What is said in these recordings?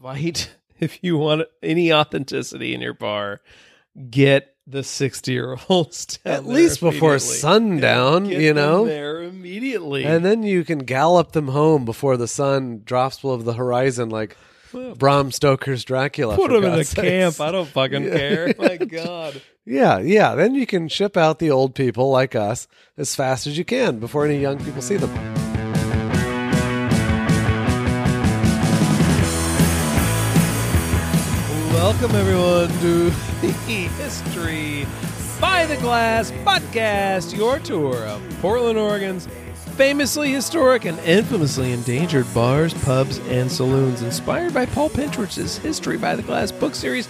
invite if you want any authenticity in your bar, get the sixty year olds At least before sundown, Get you them know? there immediately. And then you can gallop them home before the sun drops below the horizon like Bram Stoker's Dracula. put them in sakes. camp. I don't fucking care. My God. Yeah, yeah. Then you can ship out the old people like us as fast as you can before any young people see them. Welcome everyone to the History by the Glass podcast, your tour of Portland, Oregon's famously historic and infamously endangered bars, pubs, and saloons, inspired by Paul Pintarich's History by the Glass book series.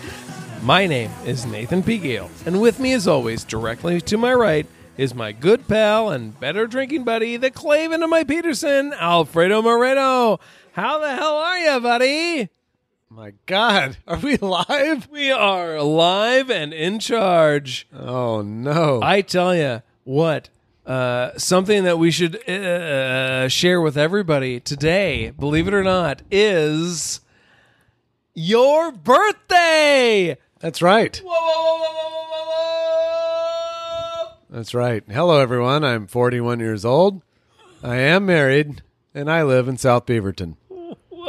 My name is Nathan P. Gale, and with me, as always, directly to my right, is my good pal and better drinking buddy, the Clavin of my Peterson, Alfredo Moreno. How the hell are you, buddy? My God, are we live? We are live and in charge. Oh no! I tell you what, uh, something that we should uh, share with everybody today, believe it or not, is your birthday. That's right. Whoa, whoa, whoa, whoa, whoa, whoa, whoa. That's right. Hello, everyone. I'm 41 years old. I am married, and I live in South Beaverton.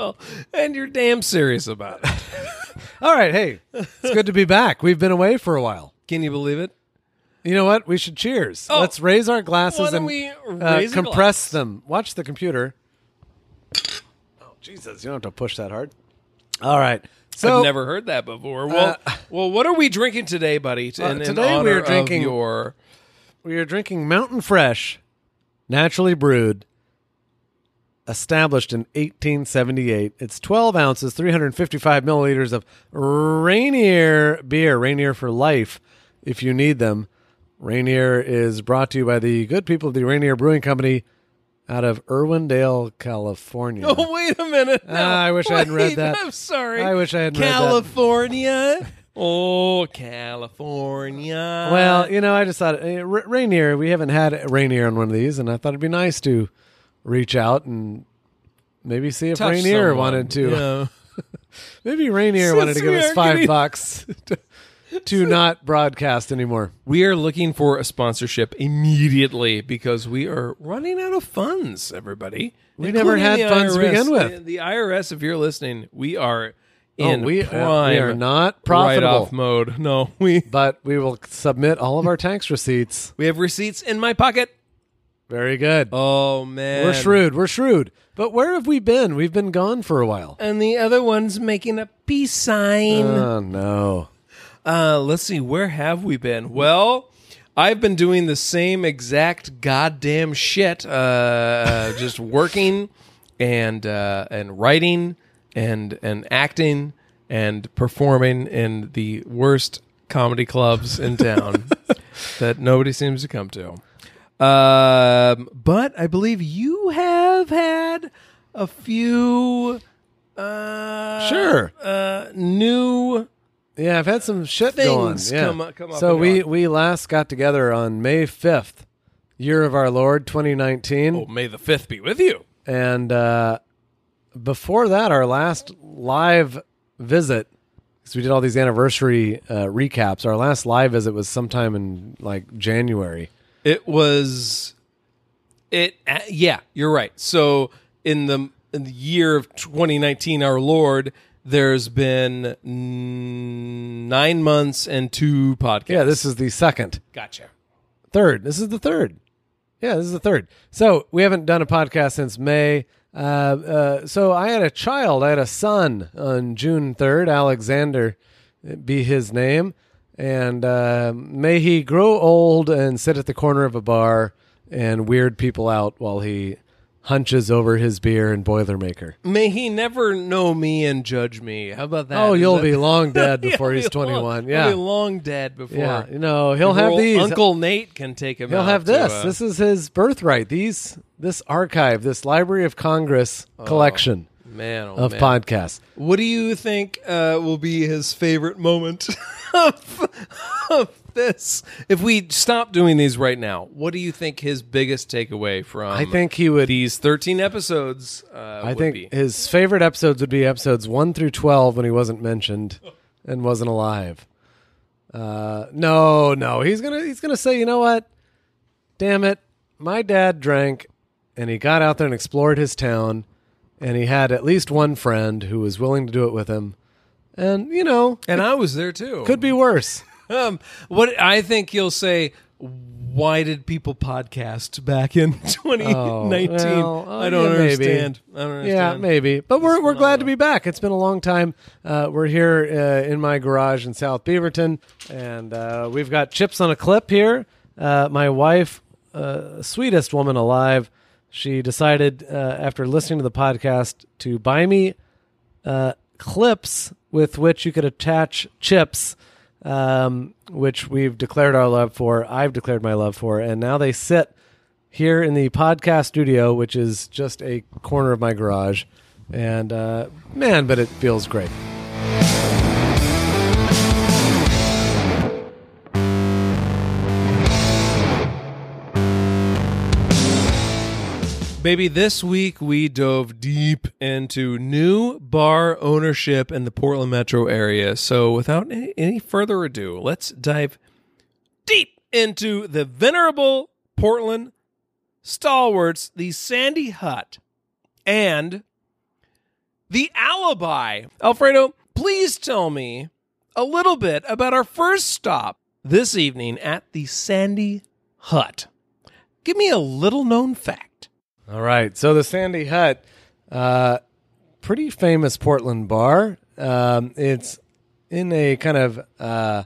Well, and you're damn serious about it. All right. Hey, it's good to be back. We've been away for a while. Can you believe it? You know what? We should cheers. Oh. Let's raise our glasses don't and we uh, raise a compress glass? them. Watch the computer. Oh, Jesus. You don't have to push that hard. All right. So, I've never heard that before. Well, well, what are we drinking today, buddy? Uh, in, in today we honor are of drinking- your we are drinking Mountain Fresh, naturally brewed, established in 1878. It's 12 ounces, 355 milliliters of Rainier beer. Rainier for life, if you need them. Rainier is brought to you by the good people of the Rainier Brewing Company out of Irwindale, California. Oh, wait a minute. No, Ah, I wish I hadn't read that. I'm sorry. I wish I hadn't read that. California. Oh, California. Well, you know, I just thought uh, Rainier. We haven't had Rainier on one of these, and I thought it'd be nice to reach out and maybe see if Touch Rainier someone. wanted to. Yeah. Maybe Rainier Since wanted to give us five getting- bucks to, to not broadcast anymore. we are looking for a sponsorship immediately because we are running out of funds, everybody. We never had funds to IRS. begin with. The, the IRS, if you're listening, we are Oh, in we, uh, prime we are not profitable, write-off mode. No, we but we will submit all of our tax receipts. we have receipts in my pocket. Very good. Oh man, We're shrewd. We're shrewd. But where have we been? We've been gone for a while. And the other one's making a peace sign. Oh no. Uh, let's see, where have we been? Well, I've been doing the same exact goddamn shit, uh, just working and uh, and writing and and acting and performing in the worst comedy clubs in town that nobody seems to come to. Um, but I believe you have had a few. Uh, Sure. Uh, new Yeah, I've had some shit Things going. Yeah. come- come up so and we gone. we last got together on May fifth, year of our Lord, twenty nineteen, Oh, may the fifth be with you. and uh, before that, our last live visit, because we did all these anniversary uh, recaps. Our last live visit was sometime in like January. It was, it. Uh, yeah, you're right. So in the in the year of 2019, our Lord, there's been mm, nine months and two podcasts. Yeah, this is the second, gotcha. third. This is the third. Yeah, this is the third. So we haven't done a podcast since May. Uh, uh, so I had a child. I had a son on June third. Alexander be his name, and uh, may he grow old and sit at the corner of a bar and weird people out while he hunches over his beer and Boilermaker. May he never know me and judge me. How about that? Oh, you'll that- be long dead before he's be long- 21. he'll Yeah. be long dead before. Yeah, you know, he'll have these. Uncle Nate can take him. He'll have to, this. uh, this is his birthright. These, this archive, this Library of Congress collection man oh, of man. podcasts. What do you think uh, will be his favorite moment of, of this, if we stop doing these right now, what do you think his biggest takeaway from I think he would. these 13 episodes uh, I would think be? his favorite episodes would be episodes one through twelve when he wasn't mentioned and wasn't alive. Uh, no, no, he's gonna he's gonna say, you know what? Damn it, my dad drank, and he got out there and explored his town, and he had at least one friend who was willing to do it with him, and you know, And I was there too. could be worse. Um, what I think you'll say, why did people podcast back in 2019? Oh, well, uh, I don't yeah, maybe. understand. I don't understand. Yeah, maybe. But we're we're glad to be back. It's been a long time. Uh, we're here uh, in my garage in South Beaverton, and uh, we've got chips on a clip here. Uh, my wife, uh, sweetest woman alive, she decided uh, after listening to the podcast to buy me uh, clips with which you could attach chips, um, which we've declared our love for. I've declared my love for, and now they sit here in the podcast studio, which is just a corner of my garage. And uh, man, but it feels great. Baby, this week we dove deep into new bar ownership in the Portland metro area. So, without any, any further ado, let's dive deep into the venerable Portland stalwarts, the Sandy Hut, and the Alibi. Alfredo, please tell me a little bit about our first stop this evening at the Sandy Hut. Give me a little known fact. All right. So the Sandy Hut, uh, pretty famous Portland bar. Um, it's in a kind of uh,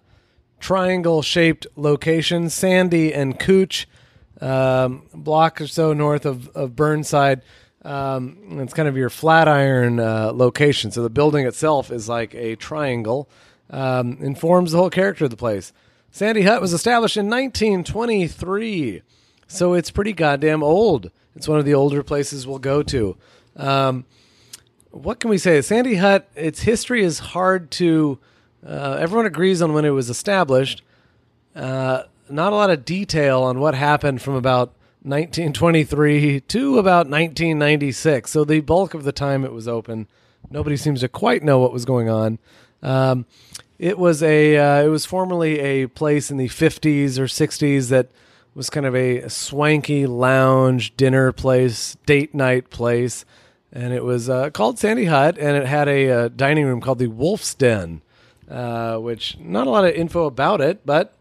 triangle shaped location, Sandy and Couch, um, block or so north of, of Burnside. Um, it's kind of your Flatiron uh, location. So the building itself is like a triangle, um, informs the whole character of the place. Sandy Hut was established in 1923, so it's pretty goddamn old. It's one of the older places we'll go to. Um, what can we say? Sandy Hut, its history is hard to. Uh, everyone agrees on when it was established. Uh, not a lot of detail on what happened from about 1923 to about 1996. So the bulk of the time it was open, nobody seems to quite know what was going on. Um, it was a. Uh, it was formerly a place in the 50s or 60s that was kind of a swanky lounge dinner place, date night place, and it was uh, called Sandy Hut, and it had a, uh dining room called the Wolf's Den, uh, which not a lot of info about it, but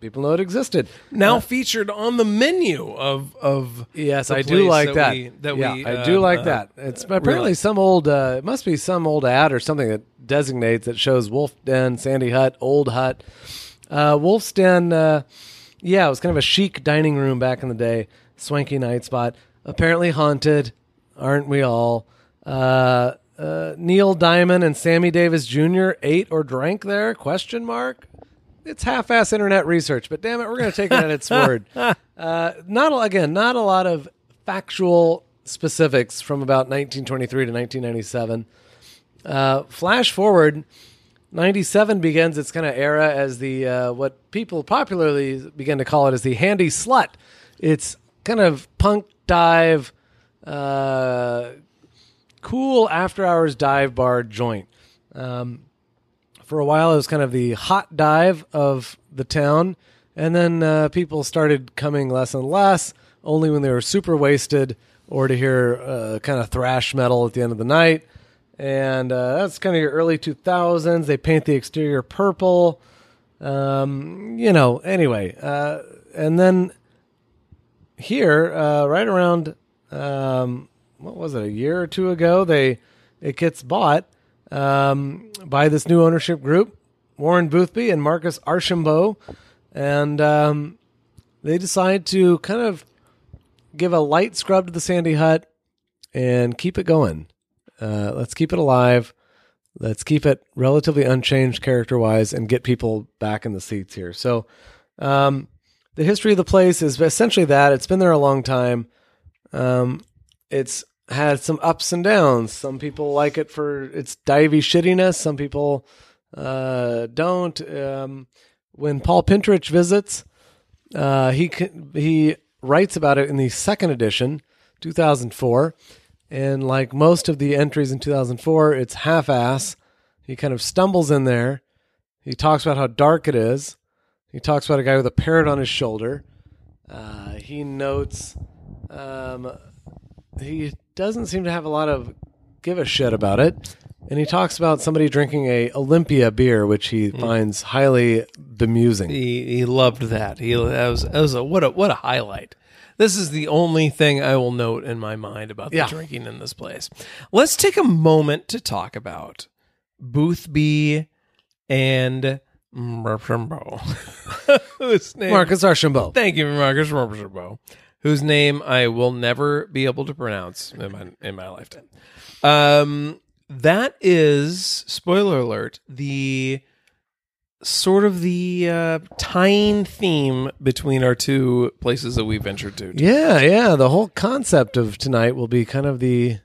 people know it existed. now featured on the menu of of Yes, the I do place like that that. we- that yeah, we, I do uh, like uh, that. It's apparently realized. some old. Uh, it must be some old ad or something that designates that shows Wolf Den, Sandy Hut, Old Hut, uh, Wolf's Den. Uh, yeah, it was kind of a chic dining room back in the day, swanky night spot. Apparently haunted, aren't we all? Uh, uh, Neil Diamond and Sammy Davis Jr. ate or drank there? Question mark. It's half-ass internet research, but damn it, we're going to take it at its word. Uh, not again, not a lot of factual specifics from about 1923 to 1997. Uh, flash forward, 97 begins its kind of era as the uh, what people popularly begin to call it as the handy slut. It's kind of punk dive, uh, cool after hours dive bar joint. Um, for a while, it was kind of the hot dive of the town, and then uh, people started coming less and less, only when they were super wasted or to hear uh, kind of thrash metal at the end of the night. And uh, that's kind of your early 2000s. They paint the exterior purple. Um, you know, anyway. Uh, and then here, uh, right around, um, what was it, a year or two ago, they it gets bought um, by this new ownership group, Warren Boothby and Marcus Archambault, and um, they decide to kind of give a light scrub to the Sandy Hut and keep it going. Uh, let's keep it alive. Let's keep it relatively unchanged character wise and get people back in the seats here. So, um, the history of the place is essentially that it's been there a long time. Um, it's had some ups and downs. Some people like it for its divey shittiness. Some people uh, don't. Um, when Paul Pintarich visits, uh, he he writes about it in the second edition, 2004, and like most of the entries in 2004, it's half-ass. He kind of stumbles in there. He talks about how dark it is. He talks about a guy with a parrot on his shoulder. Uh, he notes um, he doesn't seem to have a lot of give a shit about it. And he talks about somebody drinking a Olympia beer, which he finds highly bemusing. He he loved that. He that was that was a what a what a highlight. This is the only thing I will note in my mind about the Yeah. drinking in this place. Let's take a moment to talk about Boothby and Marchambeau. Whose name? Marcus Archambault. Thank you, Marcus Marchambeau, whose name I will never be able to pronounce in my in my lifetime. Um, that is spoiler alert. The sort of the uh, tying theme between our two places that we ventured to. Yeah, yeah. The whole concept of tonight will be kind of the.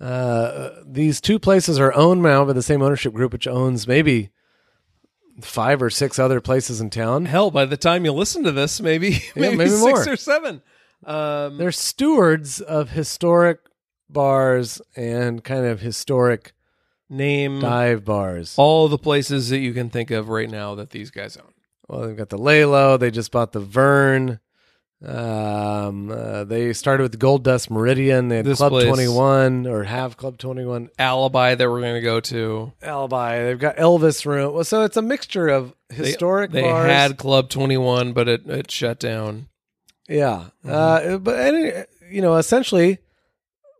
Uh, these two places are owned now by the same ownership group, which owns maybe five or six other places in town. Hell, by the time you listen to this, maybe maybe, maybe six more. or seven. Um, They're stewards of historic bars and kind of historic name dive bars. all the places that you can think of right now that these guys own. Well, they've got the Lay Low. They just bought the Vern. Um, uh, they started with Gold Dust Meridian. They had This Club place- 21 or have Club 21 Alibi that we're going to go to. Alibi. They've got Elvis Room. Well, so it's a mixture of historic They bars. had Club 21, but it, it shut down. yeah. Mm-hmm. Uh, but, any, you know, essentially,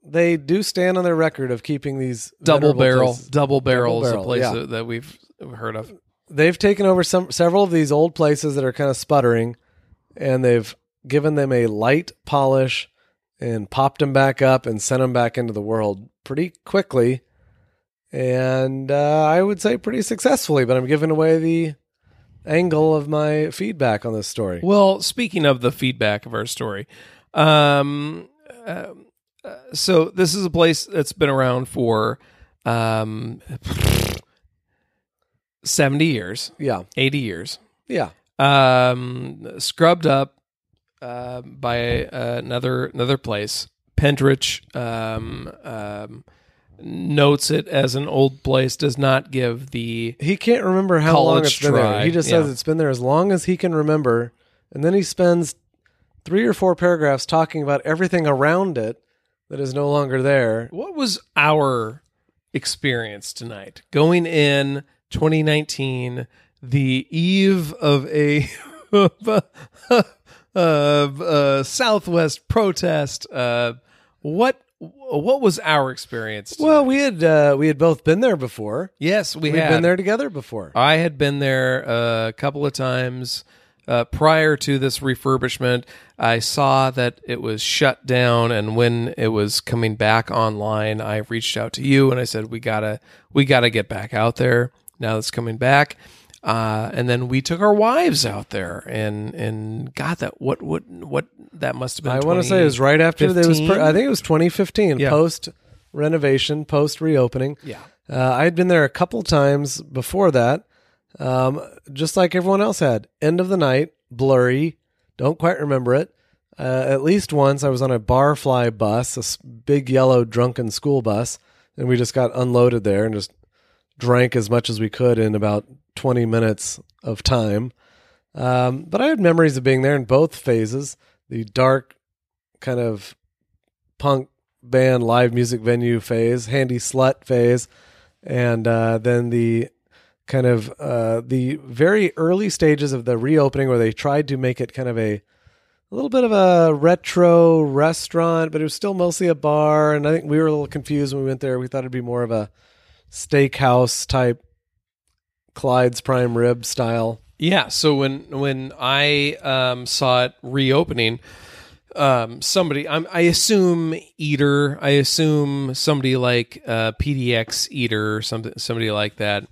they do stand on their record of keeping these Double barrel, places. double barrel is a place yeah. that, that we've heard of. they've taken over some several of these old places that are kind of sputtering and they've given them a light polish and popped them back up and sent them back into the world pretty quickly and uh, i would say pretty successfully but i'm giving away the angle of my feedback on this story Well, speaking of the feedback of our story, um, uh, so this is a place that's been around for um, 70 years, yeah 80 years. yeah um, scrubbed up uh, by another another place. Pintarich um, um, notes it as an old place. Does not give the he can't remember how long College it's been there he just says yeah. it's been there as long as he can remember and then he spends three or four paragraphs talking about everything around it that is no longer there what was our experience tonight going in 2019, the eve of a of a, of a Southwest protest. Uh, what what was our experience? tonight? Well, we had uh, we had both been there before. yes, we We'd had been there together before. I had been there uh, a couple of times uh, prior to this refurbishment. I saw that it was shut down, and when it was coming back online, I reached out to you and I said, "We gotta, we gotta get back out there now. That's coming back." Uh, and then we took our wives out there, and and God, that what what what that must have been. I want to say it was right after there was. Per, I think it was 2015, Yeah. post renovation, post reopening. Yeah. Uh, I had been there a couple times before that, um, just like everyone else had. End of the night, blurry, don't quite remember it. Uh, at least once, I was on a barfly bus, a big yellow drunken school bus, and we just got unloaded there and just drank as much as we could in about 20 minutes of time. Um, but I had memories of being there in both phases the dark, kind of punk band live music venue phase, handy slut phase, and uh, then the kind of uh, the very early stages of the reopening where they tried to make it kind of a a little bit of a retro restaurant, but it was still mostly a bar. And I think we were a little confused when we went there. We thought it'd be more of a steakhouse type Clyde's prime rib style. Yeah. So when when I um, saw it reopening, um, somebody I'm, I assume Eater, I assume somebody like uh, PDX Eater, or something somebody like that,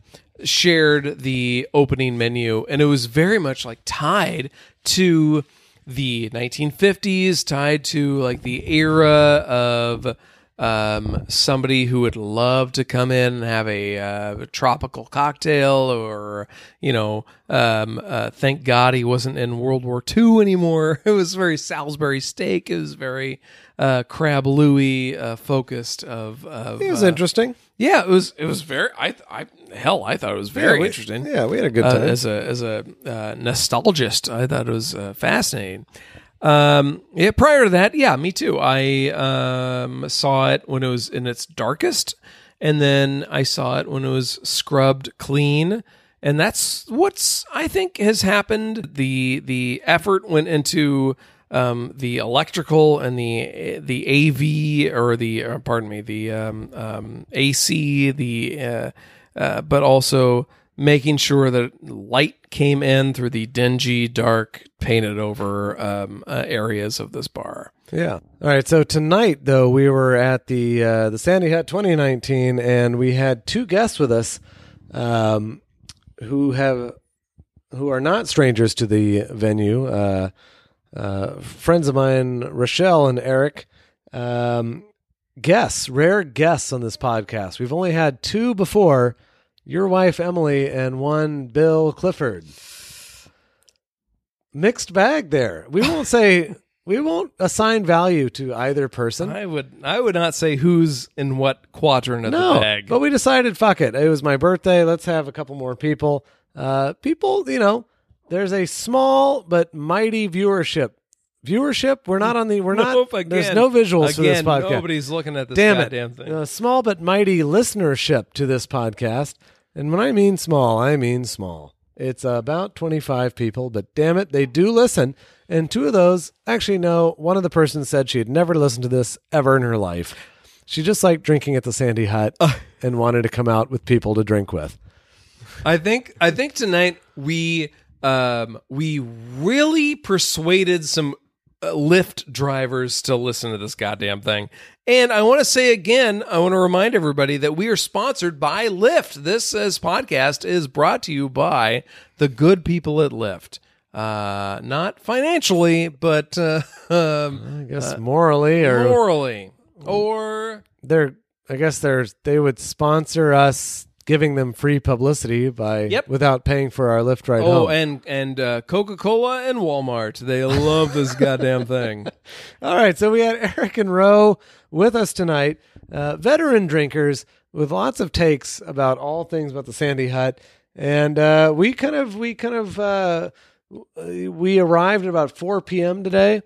shared the opening menu, and it was very much like tied to the 1950s, tied to like the era of um, somebody who would love to come in and have a, uh, tropical cocktail, or you know, um, uh, thank God he wasn't in World War II anymore. It was very Salisbury steak. It was very uh, crab Louis uh, focused. Of, of It was uh, interesting. yeah, it was. It was very. I, I hell, I thought it was very Yeah, we- interesting. Yeah, we had a good Uh, time. as a as a uh, nostalgist, I thought it was uh, fascinating. Um, yeah, prior to that, yeah, me too. I um, saw it when it was in its darkest, and then I saw it when it was scrubbed clean. And that's what's I think has happened. The the effort went into um, the electrical and the the AV or the uh, pardon me the um, um, AC the uh, uh, but also making sure that light came in through the dingy, dark, painted over um, uh, areas of this bar. Yeah. All right. So tonight, though, we were at the uh, the Sandy Hut 2019, and we had two guests with us, um, who have who are not strangers to the venue. Uh, uh, friends of mine, Rochelle and Eric. Um, guests, rare guests on this podcast. We've only had two before. Your wife Emily and one Bill Clifford. Mixed bag there. We won't say we won't assign value to either person. I would I would not say who's in what quadrant of no, the bag. but we decided, fuck it. It was my birthday. Let's have a couple more people. Uh, people, you know, there's a small but mighty viewership. Viewership. We're not on the. We're Nope, not. again, there's no visuals for this podcast. Nobody's looking at this Damn it. goddamn thing. A small but mighty listenership to this podcast. And when I mean small, I mean small. It's about 25 people, but damn it, they do listen. And two of those, actually, no, one of the persons said she had never listened to this ever in her life. She just liked drinking at the Sandy Hut and wanted to come out with people to drink with. I think I think tonight we um, we really persuaded some uh, Lyft drivers to listen to this goddamn thing. And I want to say again, I want to remind everybody that we are sponsored by Lyft. This as podcast is brought to you by the good people at Lyft. Uh, not financially, but uh, um, I guess morally or morally, or they're I guess they're they would sponsor us giving them free publicity by Yep. without paying for our lift ride oh, home. and and uh, Coca Cola and Walmart. They love this goddamn thing. All right, so we had Eric and Roe with us tonight, uh, veteran drinkers with lots of takes about all things about the Sandy Hut, and uh, we kind of we kind of uh, we arrived at about 4 p.m. today.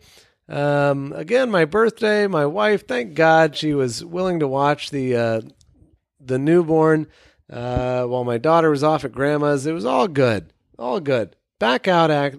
Um, again, my birthday. My wife, thank God, she was willing to watch the uh, the newborn uh, while my daughter was off at grandma's. It was all good, all good. Back out at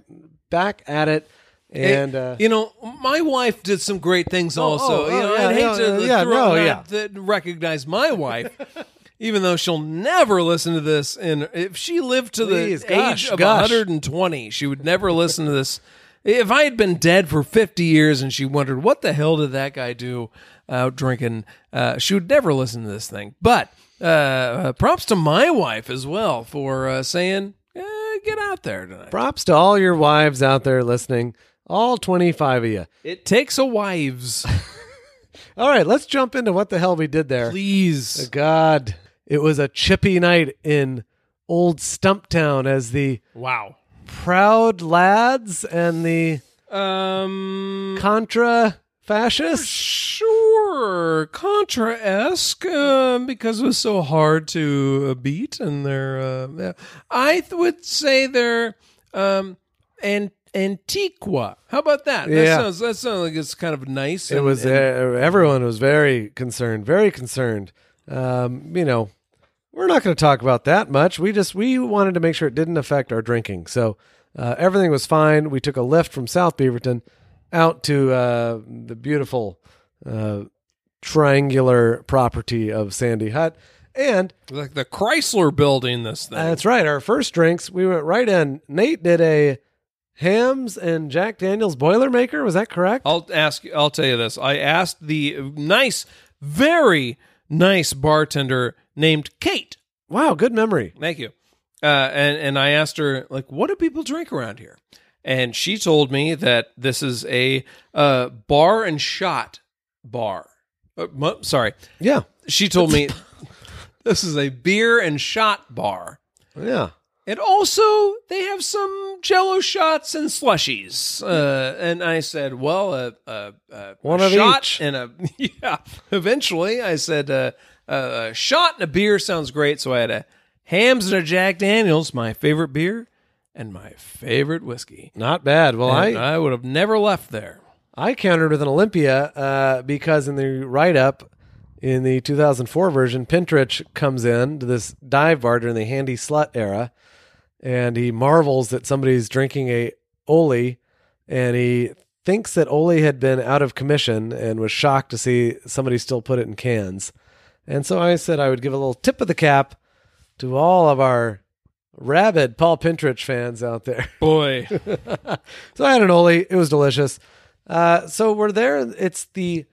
back at it, and uh, you know, my wife did some great things also. oh, you know, oh, yeah, I'd hate yeah, to yeah, throw- no, yeah. recognize my wife. Even though she'll never listen to this, and if she lived to Please, the gosh, age of gosh. 120, she would never listen to this. If I had been dead for 50 years and she wondered what the hell did that guy do out drinking, uh, she would never listen to this thing. But uh, uh, props to my wife as well for uh, saying, eh, "Get out there tonight." Props to all your wives out there listening, all 25 of you. It takes a wives, All right, let's jump into what the hell we did there. please. God, it was a chippy night in old Stumptown as the Wow. proud lads and the Um, contra fascists. sure, Contra esque, um, because it was so hard to uh, beat, and they're. Uh. I th- would say they're um, and Antiqua. How about that? That Yeah. sounds that sounds like it's kind of nice. It and- was uh, everyone was very concerned, very concerned. Um, you know, we're not going to talk about that much. We just we wanted to make sure it didn't affect our drinking. So uh, everything was fine. We took a lift from South Beaverton out to uh, the beautiful uh, triangular property of Sandy Hut, and like the Chrysler building. This thing. that's right. Our first drinks, we went right in. Nate did a Hamm's and Jack Daniels Boilermaker. Was that correct? I'll ask. I'll tell you this. I asked the nice, very nice bartender named Kate. Wow, good memory. Thank you. Uh, and and I asked her like, what do people drink around here? And she told me that this is a uh, bar and shot bar. Uh, mo- sorry, Yeah, she told me this is a beer and shot bar. yeah. And also, they have some Jello shots and slushies. Uh, and I said, "Well, uh, uh, uh, One a of shot each. and a yeah." Eventually, I said, uh, uh, "A shot and a beer sounds great." So I had a Hamm's and a Jack Daniels, my favorite beer, and my favorite whiskey. Not bad. Well, And I I would have never left there. I countered with an Olympia uh, because in the write up in the 2004 version, Pintarich comes in to this dive bar during the handy slut era, and he marvels that somebody's drinking a Oly, and he thinks that Oly had been out of commission and was shocked to see somebody still put it in cans. And so I said I would give a little tip of the cap to all of our rabid Paul Pintarich fans out there. Boy, so I had an Oly. It was delicious. Uh, so we're there. It's the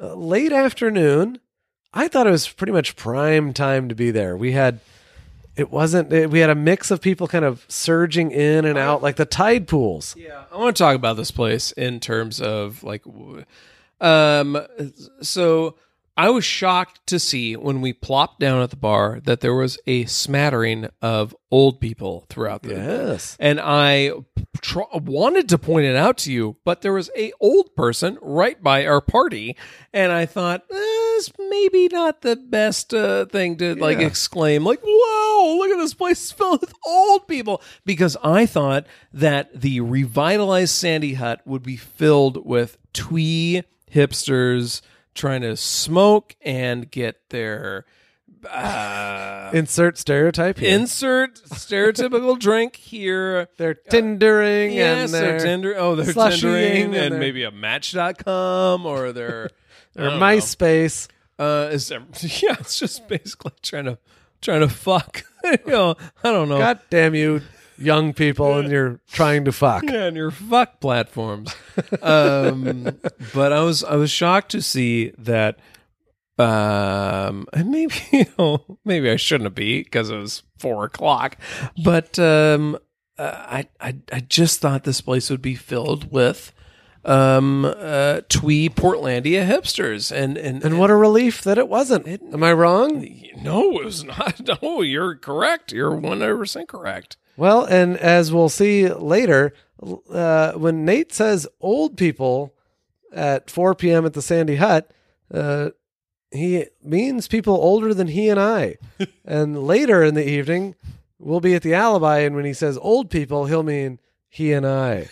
uh, late afternoon. I thought it was pretty much prime time to be there. We had, it wasn't, it, we had a mix of people kind of surging in and out like the tide pools. Yeah, I want to talk about this place in terms of like, um, so I was shocked to see when we plopped down at the bar that there was a smattering of old people throughout the Yes. and I tr- wanted to point it out to you, but there was a old person right by our party, and I thought eh, it's maybe not the best uh, thing to like exclaim, like "Whoa, look at this place filled with old people!" Because I thought that the revitalized Sandy Hut would be filled with twee hipsters trying to smoke and get their. Uh, Insert stereotype here. insert stereotypical drink here. they're tindering Yes, and they're they're, tender. Oh, they're tendering, and and, they're- maybe a Match.com or they're or MySpace. Uh, is there, yeah, it's just basically trying to trying to fuck. you know, I don't know. God damn you, young people, and you're trying to fuck. Yeah, on your fuck platforms. um, but I was I was shocked to see that. Um, and maybe you know maybe I shouldn't have be because it was four o'clock, but um, uh, I I I just thought this place would be filled with um uh twee Portlandia hipsters and and And what a relief that it wasn't. Am I wrong? no it was not no you're correct you're one hundred percent correct Well, and as we'll see later, uh, when Nate says old people at 4 p.m. at the Sandy Hut, uh, he means people older than he and I. and later in the evening, we'll be at the alibi, and when he says old people, he'll mean he and I.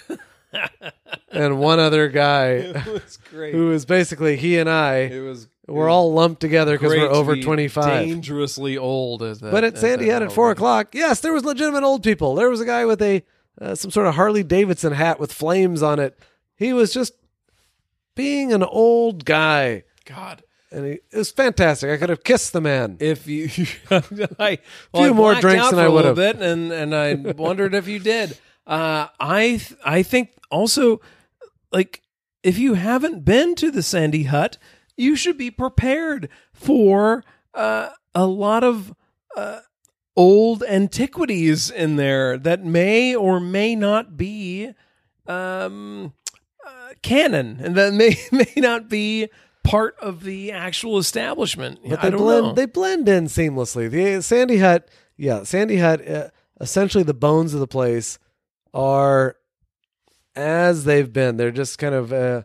and one other guy was great who is basically he and I. it was We're all lumped together because we're over 25. dangerously old as that But at Sandy Hut at four o'clock, yes, there was legitimate old people. There was a guy with a uh, some sort of Harley Davidson hat with flames on it. He was just being an old guy, God and he, it was fantastic. I could have kissed the man. if you I well, Few I more drinks than I a would've. bit and and I wondered if you did uh I th- I think also like if you haven't been to the Sandy Hut you should be prepared for uh a lot of uh old antiquities in there that may or may not be um uh, canon and that may may not be part of the actual establishment But I they don't blend know. they blend in seamlessly. The Sandy Hut, yeah, Sandy Hut. Uh, essentially, the bones of the place are as they've been. They're just kind of uh,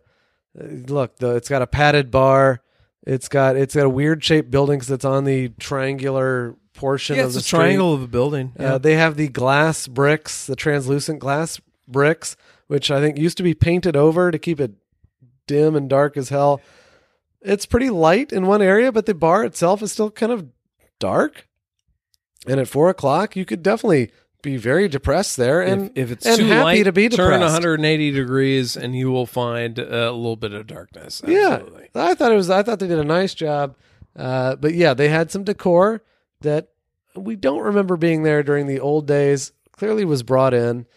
look. The, it's got a padded bar. It's got it's got a weird shaped building because it's on the triangular portion yeah, of it's the a triangle of a building. Uh, they have the glass bricks, the translucent glass bricks, which I think used to be painted over to keep it dim and dark as hell. It's pretty light in one area, but the bar itself is still kind of dark. And at four o'clock, you could definitely be very depressed there, and if, if it's and too happy light, to be turn 180 degrees and you will find a little bit of darkness. Absolutely. Yeah, I thought it was. I thought they did a nice job. Uh, but yeah, they had some decor that we don't remember being there during the old days. Clearly was brought in,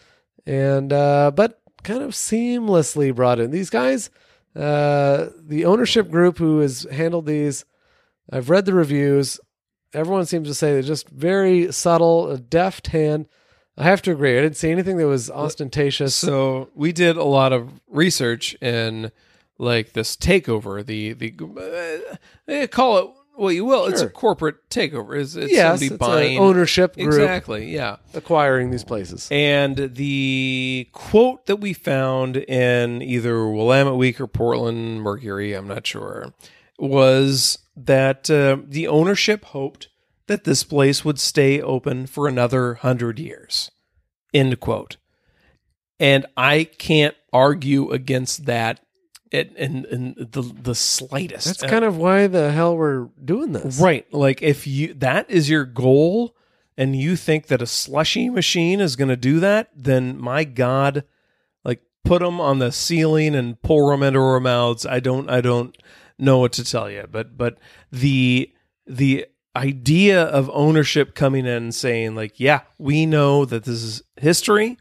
and uh, but kind of seamlessly brought in. These guys, uh, the ownership group who has handled these, I've read the reviews. Everyone seems to say they're just very subtle, a deft hand. I have to agree. I didn't see anything that was ostentatious. So we did a lot of research in like this takeover. The the uh, call it what you will. It's a corporate takeover. It's, it's yes, somebody it's buying ownership group exactly. Yeah. acquiring these places. And the quote that we found in either Willamette Week or Portland Mercury, I'm not sure, was that uh, the ownership hoped that this place would stay open for another hundred years. End quote. And I can't argue against that in, in, in the the slightest. That's kind of why the hell we're doing this. Right. Like if you that is your goal and you think that a slushy machine is going to do that, then my god, like put them on the ceiling and pour them into our mouths. I don't I don't know what to tell you, but but the the idea of ownership coming in and saying like, yeah, we know that this is history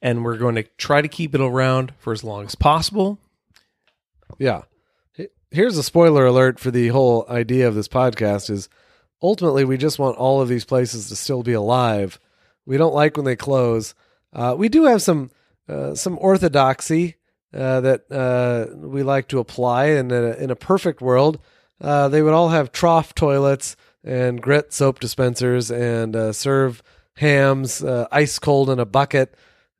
and we're going to try to keep it around for as long as possible. Yeah. Here's a spoiler alert for the whole idea of this podcast is ultimately we just want all of these places to still be alive. We don't like when they close. Uh, we do have some uh, some orthodoxy uh, that uh, we like to apply, and in a, in a perfect world, uh, they would all have trough toilets and grit soap dispensers and uh, serve Hamm's uh, ice cold in a bucket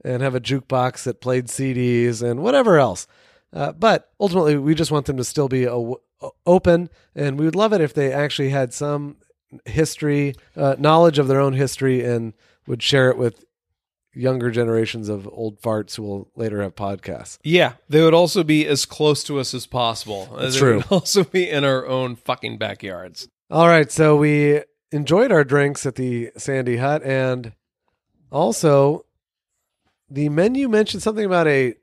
and have a jukebox that played CDs and whatever else. Uh, but ultimately, we just want them to still be o- open, and we would love it if they actually had some history, uh, knowledge of their own history, and would share it with younger generations of old farts who will later have podcasts. Yeah, they would also be as close to us as possible. That's they true. Would also be in our own fucking backyards. All right, so we enjoyed our drinks at the Sandy Hut, and also the menu mentioned something about a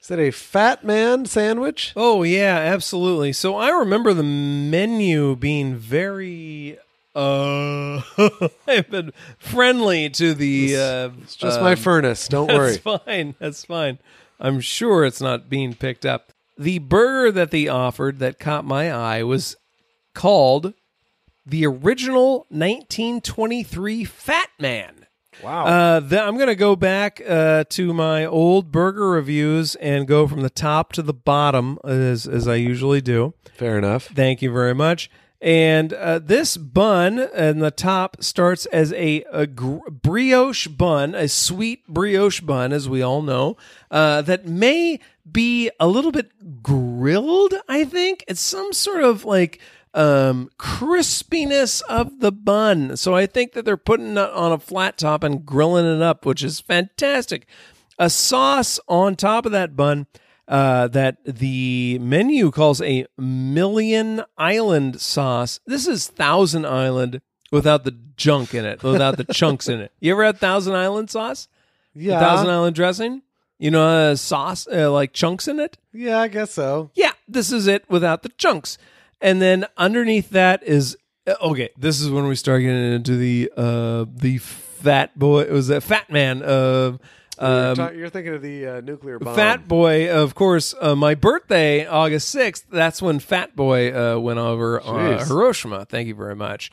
is it a fat man sandwich? Oh yeah, absolutely. So I remember the menu being very uh I've been friendly to the uh It's just my um, furnace. Don't worry. That's fine. That's fine. I'm sure it's not being picked up. The burger that they offered that caught my eye was called the original 1923 Fat Man. Wow. Uh, th- I'm going to go back uh, to my old burger reviews and go from the top to the bottom as, as I usually do. Fair enough. Thank you very much. And uh, this bun in the top starts as a, a gr- brioche bun, a sweet brioche bun, as we all know, uh, that may be a little bit grilled. I think it's some sort of like um, crispiness of the bun. So I think that they're putting it on a flat top and grilling it up, which is fantastic. A sauce on top of that bun uh, that the menu calls a Million Island sauce. This is Thousand Island without the junk in it, without the chunks in it. You ever had Thousand Island sauce? Yeah. Thousand Island dressing? You know, uh, sauce uh, like chunks in it? Yeah, I guess so. Yeah, this is it without the chunks. And then underneath that is uh, okay. This is when we start getting into the uh the fat boy. It was a fat man of you're, um, ta- you're thinking of the uh, nuclear bomb. Fat Boy, of course, uh, my birthday, August 6th, that's when Fat Boy uh, went over Hiroshima. Thank you very much.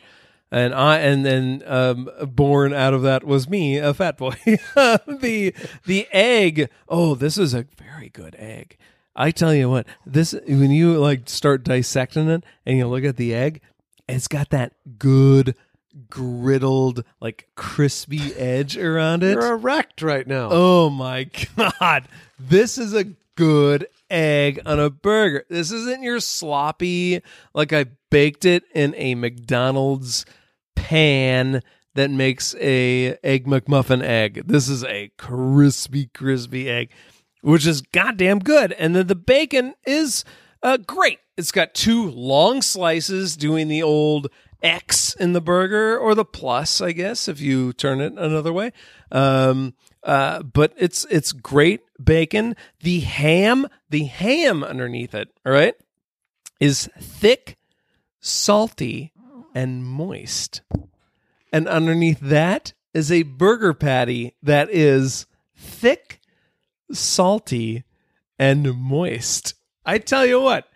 And I and then um, born out of that was me, a fat boy. the the egg. Oh, this is a very good egg. I tell you what, this when you like start dissecting it and you look at the egg, it's got that good griddled, like crispy edge around it. You're erect right now. Oh my god. This is a good egg on a burger. This isn't your sloppy like I baked it in a McDonald's pan that makes a egg McMuffin egg. This is a crispy crispy egg which is goddamn good. And then the bacon is uh, great. It's got two long slices doing the old X in the burger or the plus, I guess, if you turn it another way. Um, uh, but it's it's great bacon. The ham, the ham underneath it, all right, is thick, salty, and moist. And underneath that is a burger patty that is thick, salty, and moist. I tell you what,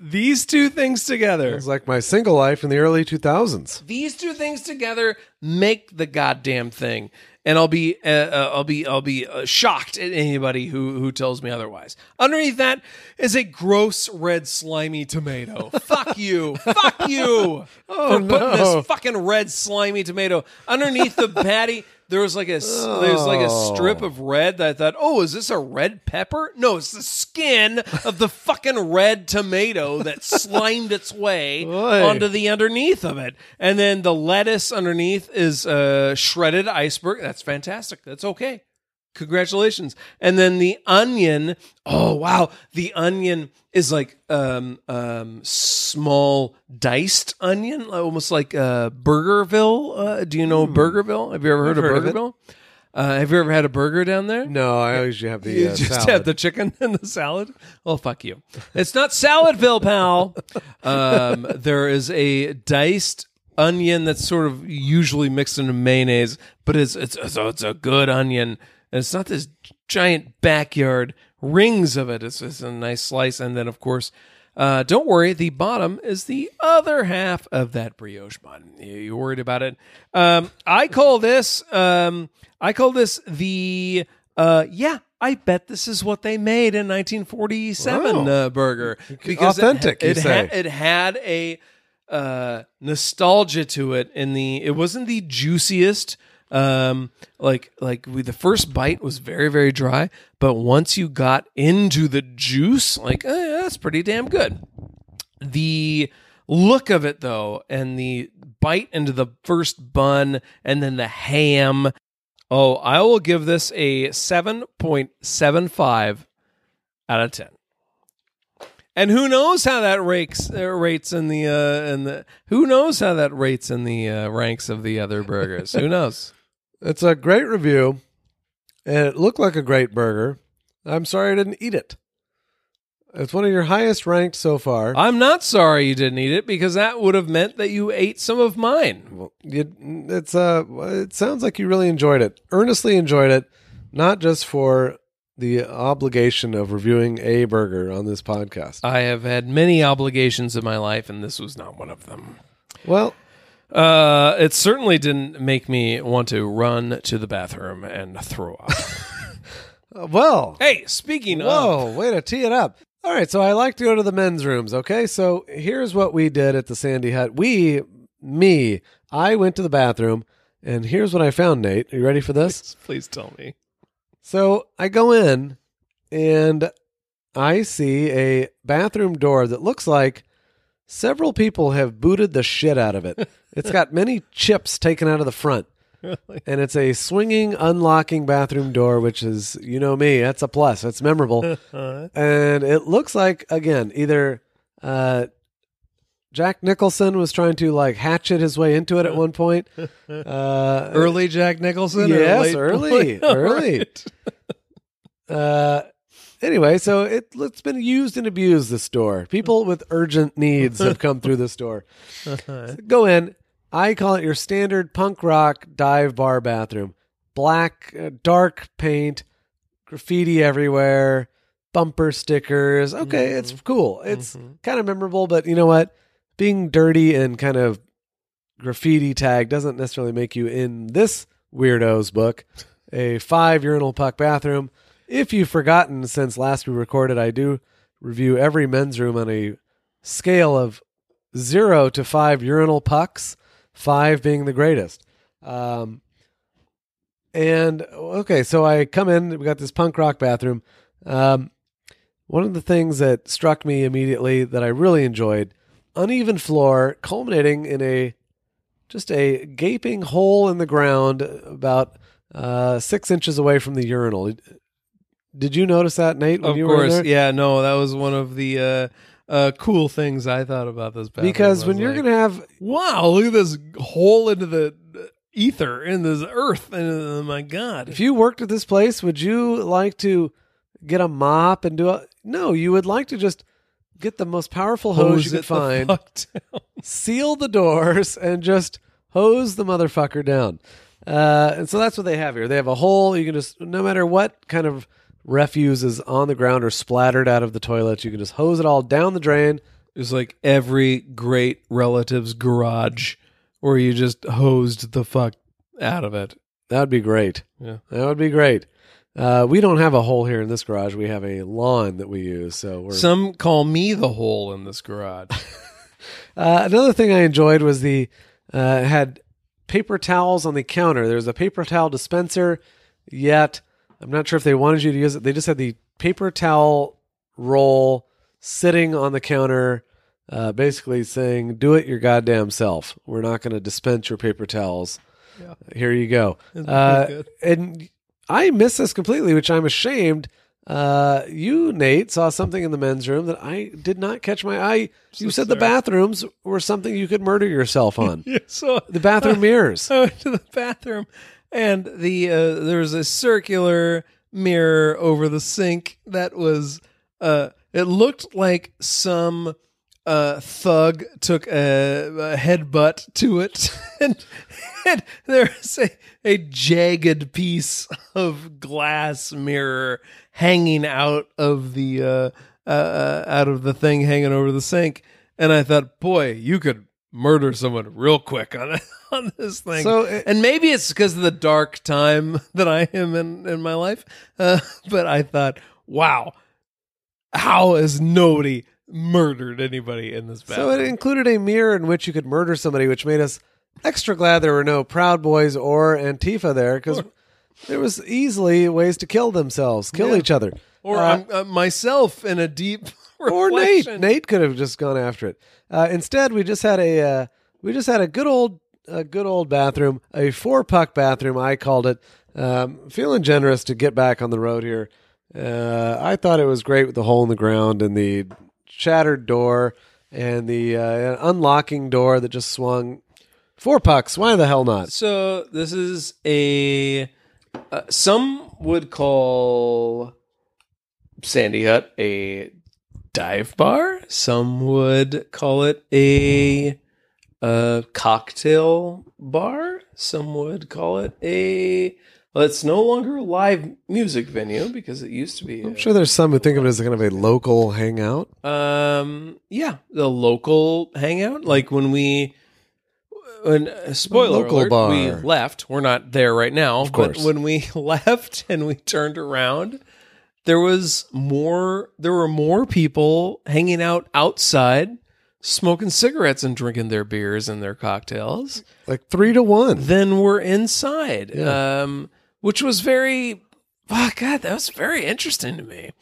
these two things together. It's like my single life in the early 2000s. These two things together make the goddamn thing. And I'll be, uh, uh, I'll be, I'll be uh, shocked at anybody who who tells me otherwise. Underneath that is a gross red slimy tomato. Fuck you, fuck you Oh, for putting no. this fucking red slimy tomato underneath the patty. There was like a s- there's like a strip of red that I thought, oh, is this a red pepper? No, it's the skin of the fucking red tomato that slimed its way Oy. onto the underneath of it, and then the lettuce underneath is uh, shredded iceberg. That's fantastic. That's okay. Congratulations. And then the onion. Oh wow, the onion is like um um small diced onion, almost like uh Burgerville. Uh, do you know Burgerville? Have you ever heard, heard of of it. Burgerville? Uh, have you ever had a burger down there? No, I usually have the You uh, just salad. have the chicken and the salad. Well, fuck you. It's not Saladville, pal. Um, there is a diced onion that's sort of usually mixed into mayonnaise, but it's it's it's a, it's a good onion, and it's not this giant backyard rings of it. It's just a nice slice, and then of course. Uh, don't worry, the bottom is the other half of that brioche bun. You, you worried about it? Um, I call this. Um, I call this the. Uh, yeah, I bet this is what they made in 1947 Wow. uh, burger because it- Authentic, you It, say. had, it had a uh, nostalgia to it. In the, it wasn't the juiciest. Um, like like we, the first bite was very very dry, but once you got into the juice, like eh, that's pretty damn good. The look of it though, and the bite into the first bun, and then the ham. Oh, I will give this a seven point seven five out of ten. And who knows how that rates uh, rates in the uh, in the who knows how that rates in the uh, ranks of the other burgers? who knows? It's a great review, and it looked like a great burger. I'm sorry I didn't eat it. It's one of your highest ranked so far. I'm not sorry you didn't eat it because that would have meant that you ate some of mine. Well, you, it's uh, it sounds like you really enjoyed it, earnestly enjoyed it, not just for the obligation of reviewing a burger on this podcast. I have had many obligations in my life, and this was not one of them. Well, Uh, it certainly didn't make me want to run to the bathroom and throw up. uh, well, hey, speaking of, Whoa, way to tee it up. All right, so I like to go to the men's rooms, okay? So here's what we did at the Sandy Hut. We, me, I went to the bathroom, and here's what I found, Nate. Are you ready for this? please tell me. So I go in, and I see a bathroom door that looks like several people have booted the shit out of it. It's got many chips taken out of the front. And it's a swinging, unlocking bathroom door, which is, you know me, that's a plus. That's memorable. and it looks like, again, either uh, Jack Nicholson was trying to like hatchet his way into it at one point. Uh, Early Jack Nicholson? or Yes, late- early, early. right. uh, anyway, so it, it's been used and abused, this door. People with urgent needs have come through this door. Go in. I call it your standard punk rock dive bar bathroom. Black, uh, dark paint, graffiti everywhere, bumper stickers. Okay, it's cool. It's kind of memorable, but you know what? Being dirty and kind of graffiti tag doesn't necessarily make you in this weirdo's book a five urinal puck bathroom. If you've forgotten since last we recorded, I do review every men's room on a scale of zero to five urinal pucks, five being the greatest. Um, and okay, so I come in, we got this punk rock bathroom. Um, one of the things that struck me immediately that I really enjoyed uneven floor, culminating in a just a gaping hole in the ground about uh, six inches away from the urinal. Did you notice that, Nate? When Of you were course, there? yeah. No, that was one of the uh, uh, cool things I thought about this bathroom. Because when you're like, gonna have wow, look at this hole into the ether in this earth, and oh my god, If you worked at this place, would you like to get a mop and do a? No, you would like to just get the most powerful hose, you it could find, the fuck down. seal the doors, and just hose the motherfucker down. Uh, and so that's what they have here. They have a hole. You can just, no matter what kind of refuse is on the ground or splattered out of the toilet, you can just hose it all down the drain It's like every great relative's garage where you just hosed the fuck out of it. That'd be great. Yeah. That would be great. Uh, we don't have a hole here in this garage. We have a lawn that we use. So we're Some call me the hole in this garage. Uh, another thing I enjoyed was the uh, had paper towels on the counter. There was a paper towel dispenser, yet I'm not sure if they wanted you to use it. They just had the paper towel roll sitting on the counter, uh, basically saying, "Do it your goddamn self. We're not going to dispense your paper towels. Yeah. Here you go." Uh, and I missed this completely, which I'm ashamed. Uh, you, Nate, saw something in the men's room that I did not catch my eye. You said the bathrooms were something you could murder yourself on. Yeah, so the bathroom mirrors. I went to the bathroom, and the uh, there was a circular mirror over the sink that was. Uh, it looked like some uh, thug took a, a headbutt to it, and, and there's a, a jagged piece of glass mirror hanging out of the uh, uh, uh, out of the thing hanging over the sink. And I thought, boy, you could murder someone real quick on on this thing. So and maybe it's because of the dark time that I am in in my life. Uh, but I thought, wow, how has nobody murdered anybody in this bathroom. So it included a mirror in which you could murder somebody, which made us extra glad there were no Proud Boys or Antifa there because there was easily ways to kill themselves, kill Yeah. each other. or Uh, I'm, uh, myself in a deep or Nate. reflection. Nate could have just gone after it. Uh, instead, we just had a uh, we just had a good old a good old bathroom, a four puck bathroom. I called it. Um, feeling generous to get back on the road here. Uh, I thought it was great with the hole in the ground and the shattered door and the uh, unlocking door that just swung. Four pucks. Why the hell not? So this is a uh, some would call Sandy Hut a dive bar. Some would call it a, a cocktail bar. Some would call it a. Well, it's no longer a live music venue because it used to be. I'm a- sure there's some who think of it as kind of a local hangout. um, yeah, the local hangout. Like when we, when uh, spoiler local alert, bar. we left. We're not there right now. Of course. but when we left and we turned around, there was more. There were more people hanging out outside, smoking cigarettes and drinking their beers and their cocktails Like three to one. Then we're inside. Yeah. Um, which was very, oh God, that was very interesting to me.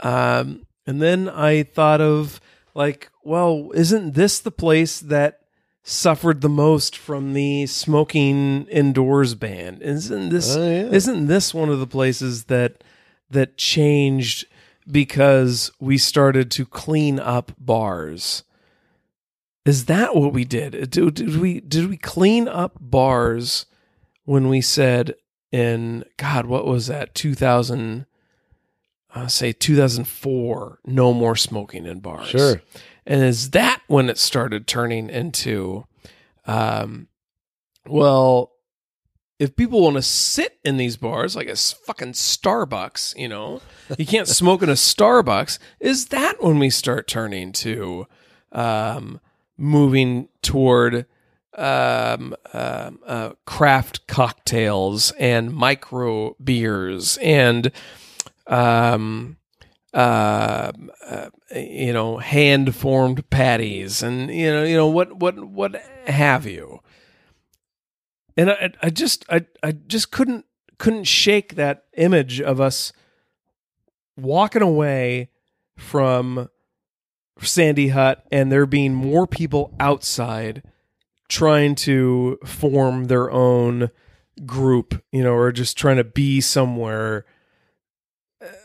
Um, and then I thought of like, well, isn't this the place that suffered the most from the smoking indoors ban? Isn't this Oh, yeah. isn't this one of the places that that changed because we started to clean up bars? Is that what we did? Did, did we did we clean up bars when we said in God, what was that? Two thousand, uh, say two thousand four. No more smoking in bars. Sure. And is that when it started turning into, um, well, if people want to sit in these bars like a fucking Starbucks, you know, you can't smoke in a Starbucks. Is that when we start turning to, um, moving toward um, um, uh, craft cocktails and micro beers and um, uh, uh, you know hand formed patties and you know you know what what what have you. And I, I just I, I just couldn't couldn't shake that image of us walking away from Sandy Hut and there being more people outside trying to form their own group, you know, or just trying to be somewhere.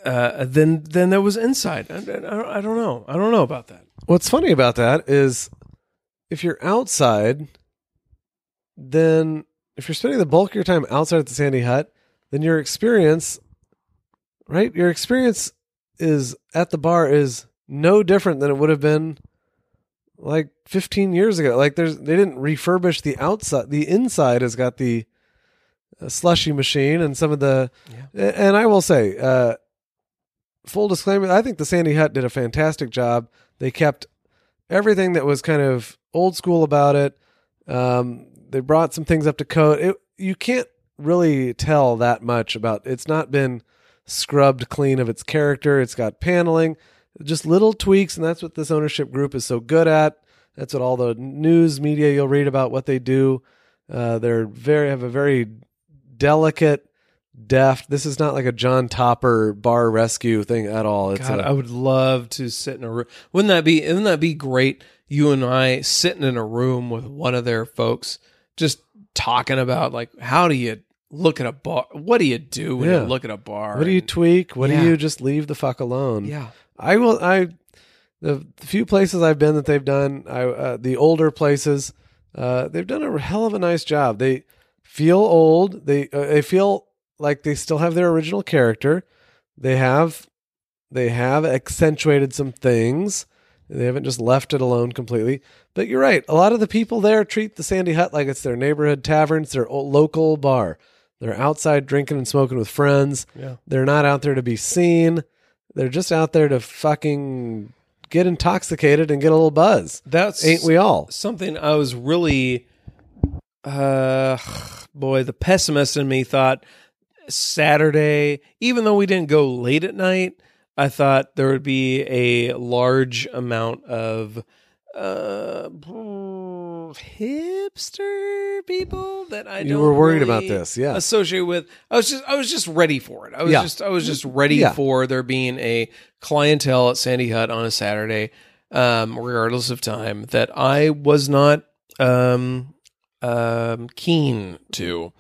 Uh, then then there was inside. I, I, I don't know. I don't know about that. What's funny about that is if you're outside, then if you're spending the bulk of your time outside at the Sandy Hut, then your experience, right? Your experience is at the bar is no different than it would have been like 15 years ago. Like there's they didn't refurbish the outside. The inside has got the uh, slushy machine and some of the a- and I will say uh full disclaimer, I think the Sandy Hut did a fantastic job. They kept everything that was kind of old school about it. Um, they brought some things up to code. It, you can't really tell that much about. It's not been scrubbed clean of its character. It's got paneling, just little tweaks, and that's what this ownership group is so good at. That's what all the news media you'll read about what they do. Uh, they're very have a very delicate, deft. This is not like a Jon Taffer bar rescue thing at all. It's God, a- I would love to sit in a room. Wouldn't that be? Wouldn't that be great? You and I sitting in a room with one of their folks, just talking about like how do you look at a bar? What do you do when Yeah. you look at a bar? what do you And- tweak? What Yeah. do you just leave the fuck alone? yeah, I will. I the few places I've been that they've done, I uh, the older places, uh, they've done a hell of a nice job. They feel old. They uh, they feel like they still have their original character. They have they have accentuated some things. They haven't just left it alone completely. But you're right. A lot of the people there treat the Sandy Hut like it's their neighborhood tavern, it's their local bar. They're outside drinking and smoking with friends. yeah. They're not out there to be seen. They're just out there to fucking get intoxicated and get a little buzz. That's Ain't we all? something I was really uh boy, the pessimist in me thought Saturday, even though we didn't go late at night, I thought there would be a large amount of uh hipster people that I You were worried about this, yeah. Associate with I was just I was just ready for it. I was Yeah. just I was just ready Yeah. for there being a clientele at Sandy Hut on a Saturday um, regardless of time, that I was not um, um, keen to,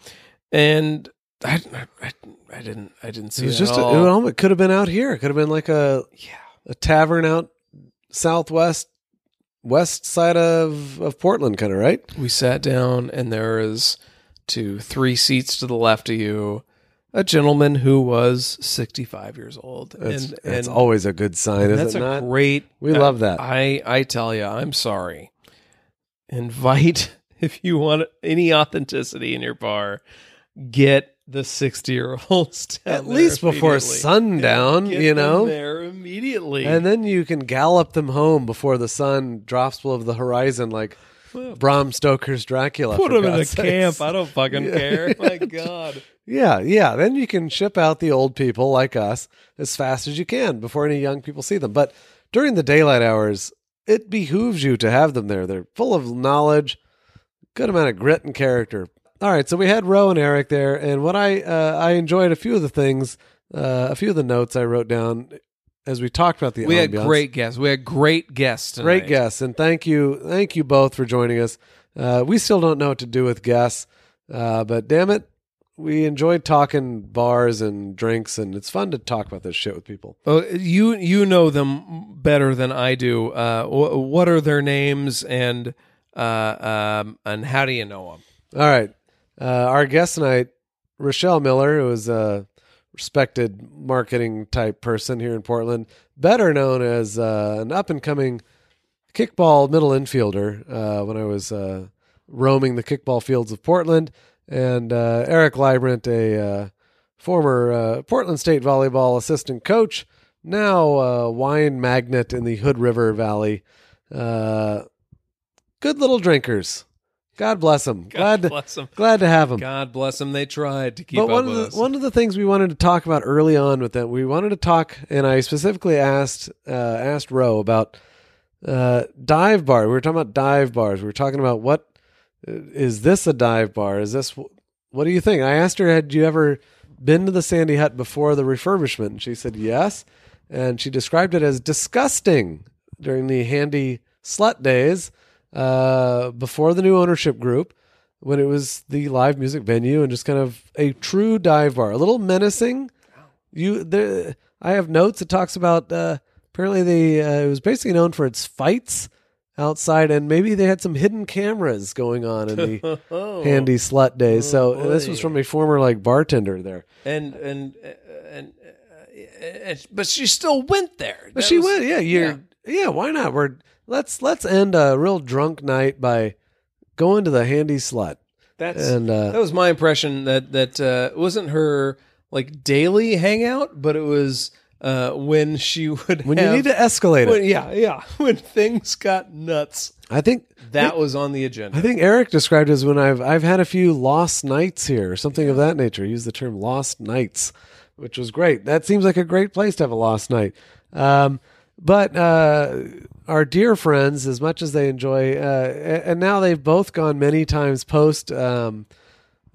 and I, I, I didn't, I didn't see It was it just at a, it could have been out here. It could have been like a yeah, a tavern out southwest west side of of Portland kind of, right? we sat down, and there is to three seats to the left of you. A gentleman who was 65 years old, That's, and, that's and always a good sign, is that's it a not? great. We uh, love that. I I tell you, I'm sorry. Invite if you want any authenticity in your bar. Get the 60 year olds At least before sundown, Get you know. there immediately. And then you can gallop them home before the sun drops below the horizon like Well, Bram Stoker's Dracula. put them in a camp. I don't fucking Yeah. care. My God. Yeah, yeah. Then you can ship out the old people like us as fast as you can before any young people see them. But during the daylight hours, it behooves you to have them there. They're full of knowledge, good amount of grit and character. All right, so we had Roe and Eric there, and what I uh, I enjoyed a few of the things, uh, a few of the notes I wrote down as we talked about the We had great guests. We had great guests. Tonight. Great guests, and thank you, thank you both for joining us. Uh, we still don't know what to do with guests, uh, but damn it, we enjoyed talking bars and drinks, and it's fun to talk about this shit with people. Oh, you you know them better than I do. Uh, wh- what are their names and uh, um, and how do you know them? All right, uh, our guest tonight, Rochelle Miller, who is a respected marketing type person here in Portland, better known as uh, an up and coming kickball middle infielder. Uh, when I was uh, roaming the kickball fields of Portland, and uh, Eric Librant, a uh, former Portland State volleyball assistant coach, now uh, wine magnate in the Hood River Valley. Good little drinkers. God bless them. God glad to bless them. glad to have them. God bless them. They tried to keep But one of us. the one of the things we wanted to talk about early on with them, we wanted to talk, and I specifically asked uh, asked Roe about uh, dive bar. We were talking about dive bars. We were talking about what is this a dive bar? Is this what do you think? I asked her, had you ever been to the Sandy Hut before the refurbishment? And she said yes, and she described it as disgusting during the handy slut days uh, before the new ownership group when it was the live music venue and just kind of a true dive bar, a little menacing. You there, I have notes. It talks about uh, apparently they uh, it was basically known for its fights outside, and maybe they had some hidden cameras going on in the oh. handy slut days. so Oh, this was from a former like bartender there. and and uh, and, uh, and but she still went there. But That she was- went, yeah, you're, yeah. Yeah, why not? We're let's let's end a real drunk night by going to the handy slut. That's And uh, that was my impression that that uh, it wasn't her like daily hangout, but it was uh, when she would When have, you need to escalate when, it. yeah yeah when things got nuts I think that was on the agenda I think Eric described it as when I've I've had a few lost nights here or something of that nature. Use the term lost nights, which was great. That seems like a great place to have a lost night. Um, but uh, our dear friends, as much as they enjoy, uh, and now they've both gone many times post um,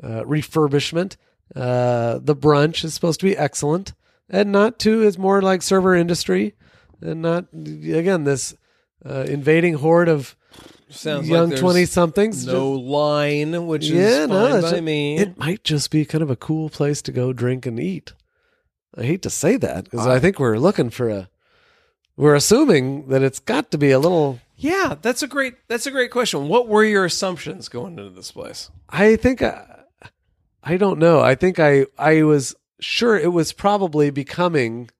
uh, refurbishment. Uh, the brunch is supposed to be excellent, and not too is more like server industry, and not again this uh, invading horde of Sounds young like twenty somethings. no line which Yeah, is no, by ju- me It might just be kind of a cool place to go drink and eat. I hate to say that because I think we're looking for a. We're assuming that it's got to be a little. yeah that's a great that's a great question what were your assumptions going into this place I think I, I don't know. I think I I was sure it was probably becoming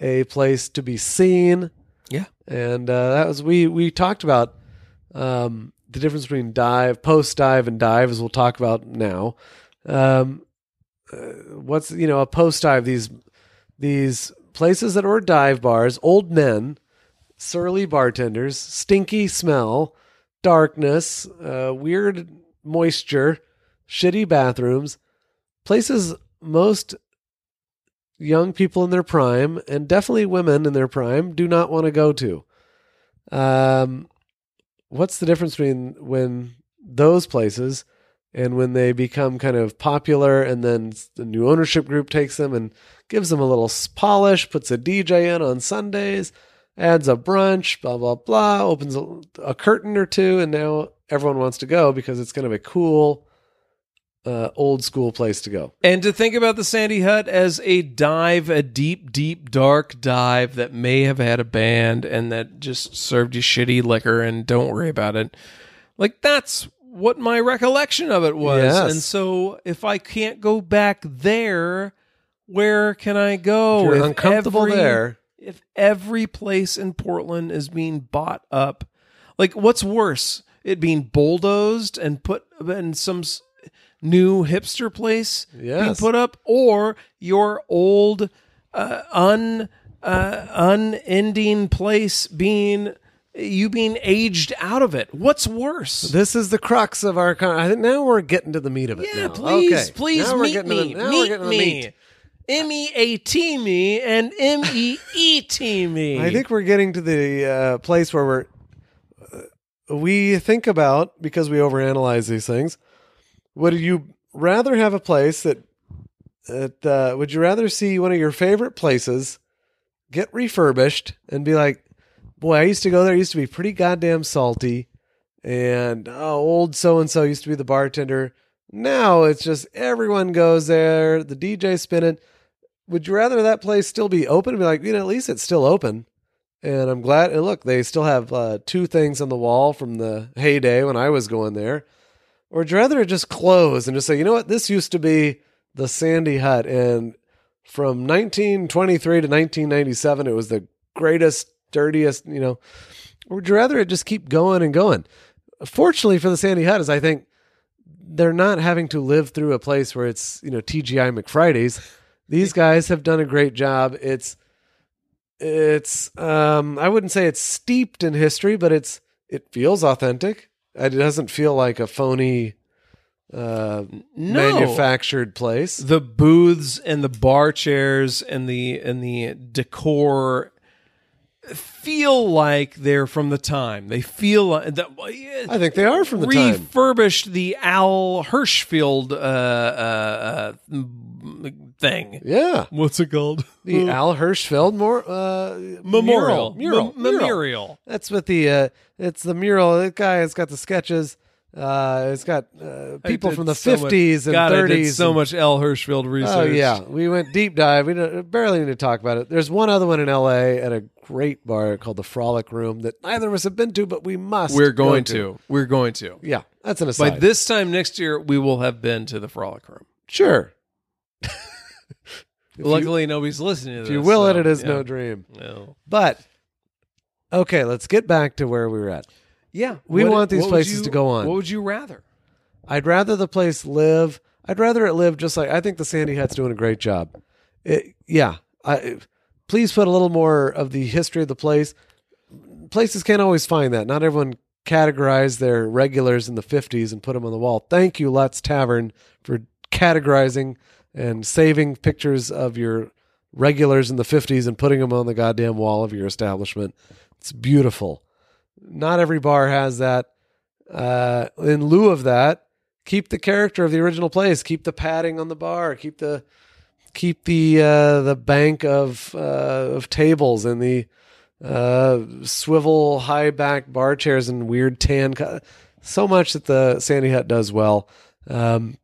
a place to be seen, yeah and uh, that was we we talked about um, the difference between dive, post dive, and dive, as we'll talk about now. Um, uh, what's you know a post dive? These these places that were dive bars, old men, surly bartenders, stinky smell, darkness, uh, weird moisture, shitty bathrooms, places most young people in their prime and definitely women in their prime do not want to go to. Um, what's the difference between when those places and when they become kind of popular and then the new ownership group takes them and gives them a little polish, puts a DJ in on Sundays, adds a brunch, blah, blah, blah, opens a, a curtain or two, and now everyone wants to go because it's kind of a cool, uh, old school place to go. And to think about the Sandy Hut as a dive, a deep, deep, dark dive that may have had a band and that just served you shitty liquor and don't worry about it. Like that's what my recollection of it was. Yes. And so if I can't go back there, where can I go? If you're If uncomfortable every- there. If every place in Portland is being bought up, like what's worse? It being bulldozed and put in some new hipster place being put up, or your old uh, un uh, unending place being you being aged out of it. What's worse? This is the crux of our. Con- I think now we're getting to the meat of it. yeah, now. please, Okay. please Now we're meet getting to me, the- now meet getting to the me. M E A T me and M E E T me. I think we're getting to the uh, place where we're uh, we think about because we overanalyze these things. Would you rather have a place that that uh, would you rather see one of your favorite places get refurbished and be like, boy, I used to go there. It used to be pretty goddamn salty, and oh, old so and so used to be the bartender. Now it's just everyone goes there. The DJ spinning. Would you rather that place still be open be like, you know, at least it's still open? And I'm glad. And look, they still have uh, two things on the wall from the heyday when I was going there. Or would you rather it just close and just say, you know what, this used to be the Sandy Hut, and from 1923 to 1997, it was the greatest, dirtiest, you know. Would you rather it just keep going and going? Fortunately for the Sandy Hut, is I think they're not having to live through a place where it's you know TGI McFridays. These guys have done a great job. It's it's um I wouldn't say it's steeped in history, but it's it feels authentic. It doesn't feel like a phony uh No. manufactured place. the booths and the bar chairs and the and the decor feel like they're from the time. They feel like that. I think they are from the time. refurbished the Al Hirschfeld uh, uh, uh, thing. Yeah. What's it called? The Al Hirschfeld more uh Memorial. mural. Mem- mural. Memorial. That's what the uh it's the mural. That guy has got the sketches. Uh it's got uh, people from did the so much- 50s and God, I 30s. did so and- much Al Hirschfeld research. Oh yeah, we went deep dive. We barely need to talk about it. There's one other one in L.A. at a great bar called the Frolic Room that neither of us have been to, but we must. We're go going to. We're going to. Yeah, that's an aside. By this time next year, we will have been to the Frolic Room. sure. If you- Luckily, nobody's listening to if this. you will so, it, it is yeah. no dream. No. But okay, let's get back to where we were at. Yeah, We What- want these places you- to go on. What would you rather? I'd rather the place live. I'd rather it live just like I think the Sandy Hut's doing a great job. It, yeah, I, please put a little more of the history of the place. Places can't always find that. Not everyone categorized their regulars in the 50s and put them on the wall. Thank you, Lutz Tavern, for categorizing and saving pictures of your regulars in the 50s and putting them on the goddamn wall of your establishment. It's beautiful. Not every bar has that. Uh, in lieu of that, keep the character of the original place. Keep the padding on the bar. Keep the keep the uh, the bank of uh, of tables and the uh, swivel high back bar chairs and weird tan. Co- so much that the Sandy Hut does well. Um,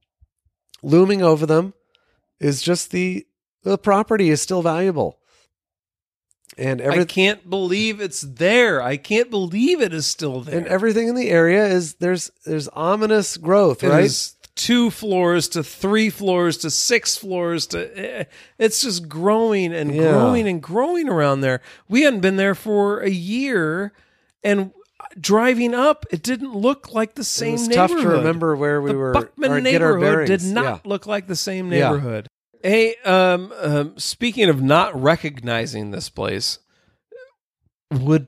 looming over them is just the the property is still valuable. And I can't believe it's there. I can't believe it is still there. and everything in the area is there's there's ominous growth, It right? is two floors to three floors to six floors to eh, it's just growing and Yeah. growing and growing around there we hadn't been there for a year and driving up it didn't look like the it same was tough neighborhood to remember where we the were buckman or get our neighborhood did not Yeah. look like the same Yeah. neighborhood hey um, um speaking of not recognizing this place would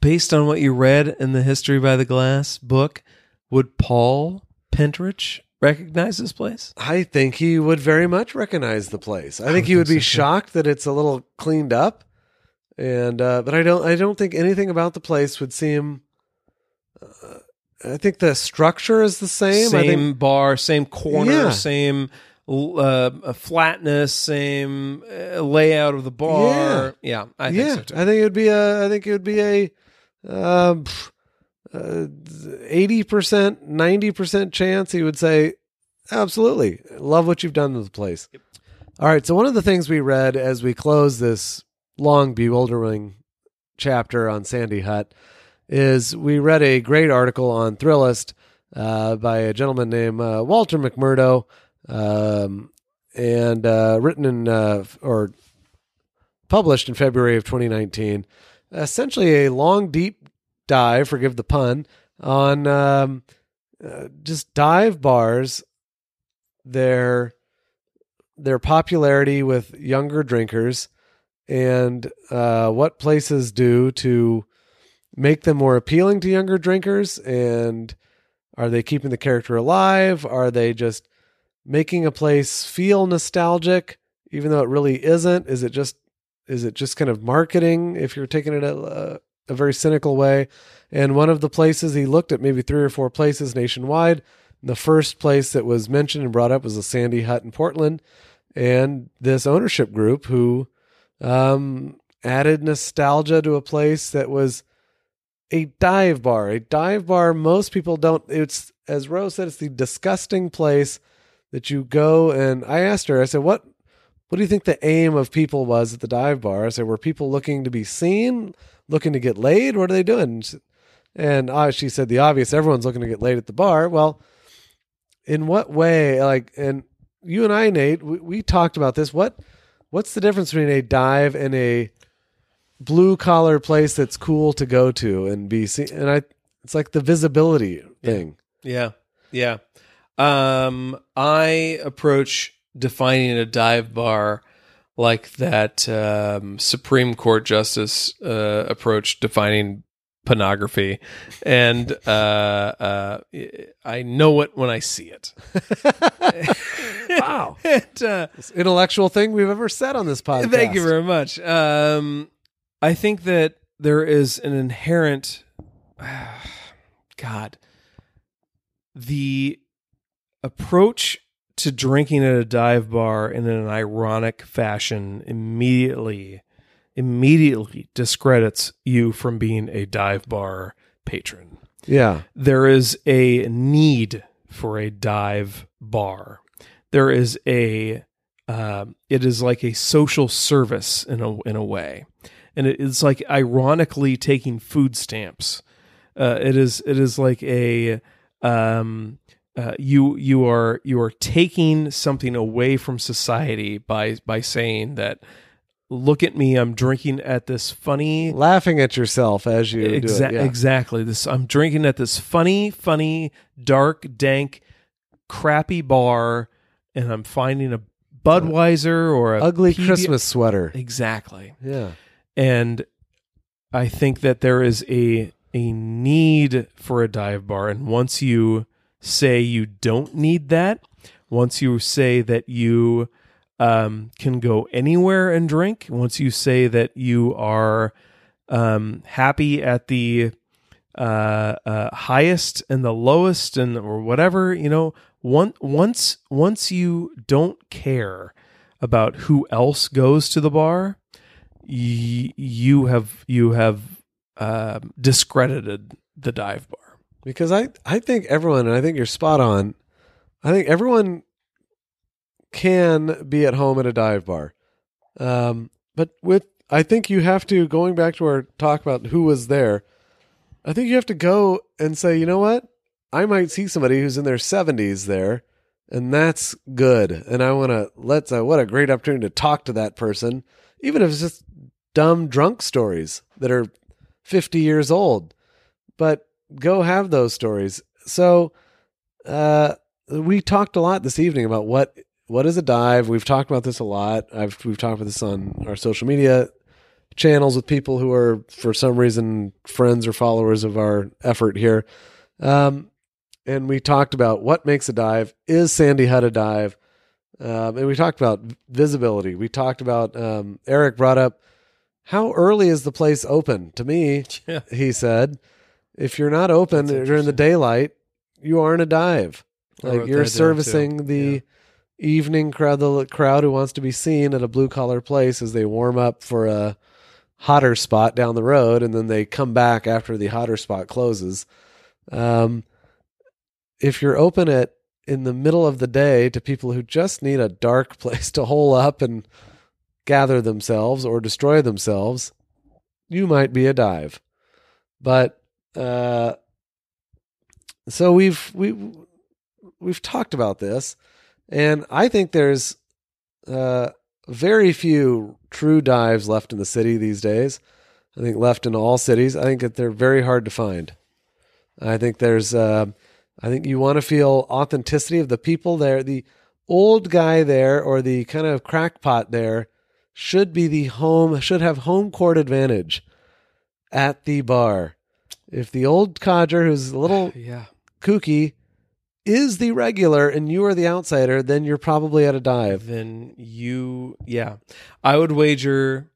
based on what you read in the history by the glass book would paul pintarich recognize this place I think he would very much recognize the place. I think he would be shocked that it's a little cleaned up, and uh, but I don't. I don't think anything about the place would seem. Uh, I think the structure is the same. I Same think bar, same corner, Yeah. same uh, flatness, same uh, layout of the bar. Yeah, I yeah, think so too. I think it would be a. I think it would be a. Um, eighty percent, ninety percent chance he would say, "Absolutely, love what you've done to the place." All right, so one of the things we read as we close this long, bewildering chapter on Sandy Hut is we read a great article on Thrillist uh, by a gentleman named uh, Walter McMurdo, um, and uh, written in uh, or published in February of 2019. Essentially, a long, deep dive, forgive the pun, on um, uh, just dive bars, their their popularity with younger drinkers, and uh, what places do to make them more appealing to younger drinkers. And are they keeping the character alive? Are they just making a place feel nostalgic, even though it really isn't? Is it just is it just kind of marketing if you're taking it at, a, a very cynical way? And one of the places he looked at, maybe three or four places nationwide. The first place that was mentioned and brought up was the Sandy Hut in Portland, and this ownership group who um, added nostalgia to a place that was a dive bar. A dive bar, most people don't. It's as Rose said, it's the disgusting place that you go. And I asked her, I said, "What, what do you think the aim of people was at the dive bar?" I said, "Were people looking to be seen, looking to get laid? What are they doing?" And uh, she said, "The obvious. Everyone's looking to get laid at the bar." Well, in what way? Like, and you and I, Nate, we, we talked about this. What, what's the difference between a dive and a blue collar place that's cool to go to and be seen? And I, it's like the visibility thing. Yeah, yeah. Um, I approach defining a dive bar like that um, Supreme Court justice uh, approach defining pornography, and uh, uh, I know it when I see it. Wow. and, uh, intellectual thing we've ever said on this podcast. Thank you very much. Um, I think that there is an inherent, God, the approach to drinking at a dive bar in an ironic fashion immediately, immediately discredits you from being a dive bar patron Yeah. there is a need for a dive bar. There is a um, it is like a social service in a in a way, and it is like ironically taking food stamps. Uh, it is it is like a um, uh, you you are you are taking something away from society by by saying that look at me I'm drinking at this funny Laughing at yourself as you do Exa- it. Yeah. Exactly. This I'm drinking at this funny, funny, dark, dank, crappy bar, and I'm finding a Budweiser or a ugly PB Christmas sweater. Exactly. Yeah. and I think that there is a a need for a dive bar, and once you say you don't need that, once you say that you um, can go anywhere and drink, once you say that you are um, happy at the uh, uh, highest and the lowest, and or whatever, you know, one, once once you don't care about who else goes to the bar, y- you have you have uh, discredited the dive bar. Because I I think everyone, and I think you're spot on. I think everyone can be at home at a dive bar, um, but with I think you have to going back to our talk about who was there. I think you have to go and say, you know what, I might see somebody who's in their 70s there, and that's good. And I want to let's uh, what a great opportunity to talk to that person, even if it's just dumb drunk stories that are 50 years old. But go have those stories. So, uh, we talked a lot this evening about what what is a dive. We've talked about this a lot. I've we've talked about this on our social media channels with people who are for some reason friends or followers of our effort here. Um, and we talked about what makes a dive. Is Sandy Hut a dive? Um, and we talked about visibility. We talked about um, Eric brought up how early is the place open? To me, Yeah. he said, if you're not open That's during the daylight, you aren't a dive. Like you're servicing the evening crowd, the crowd who wants to be seen at a blue collar place as they warm up for a hotter spot down the road, and then they come back after the hotter spot closes. Um, if you're open at in the middle of the day to people who just need a dark place to hole up and gather themselves or destroy themselves, you might be a dive. But uh, so we've we we've talked about this, and I think there's uh, very few true dives left in the city these days. I think left in all cities. I think that they're very hard to find. I think there's. Uh, I think you want to feel authenticity of the people there. The old guy there or the kind of crackpot there should be the home. Should have home court advantage at the bar. If the old codger who's a little Yeah. kooky is the regular and you are the outsider, then you're probably at a dive. then you yeah. I would wager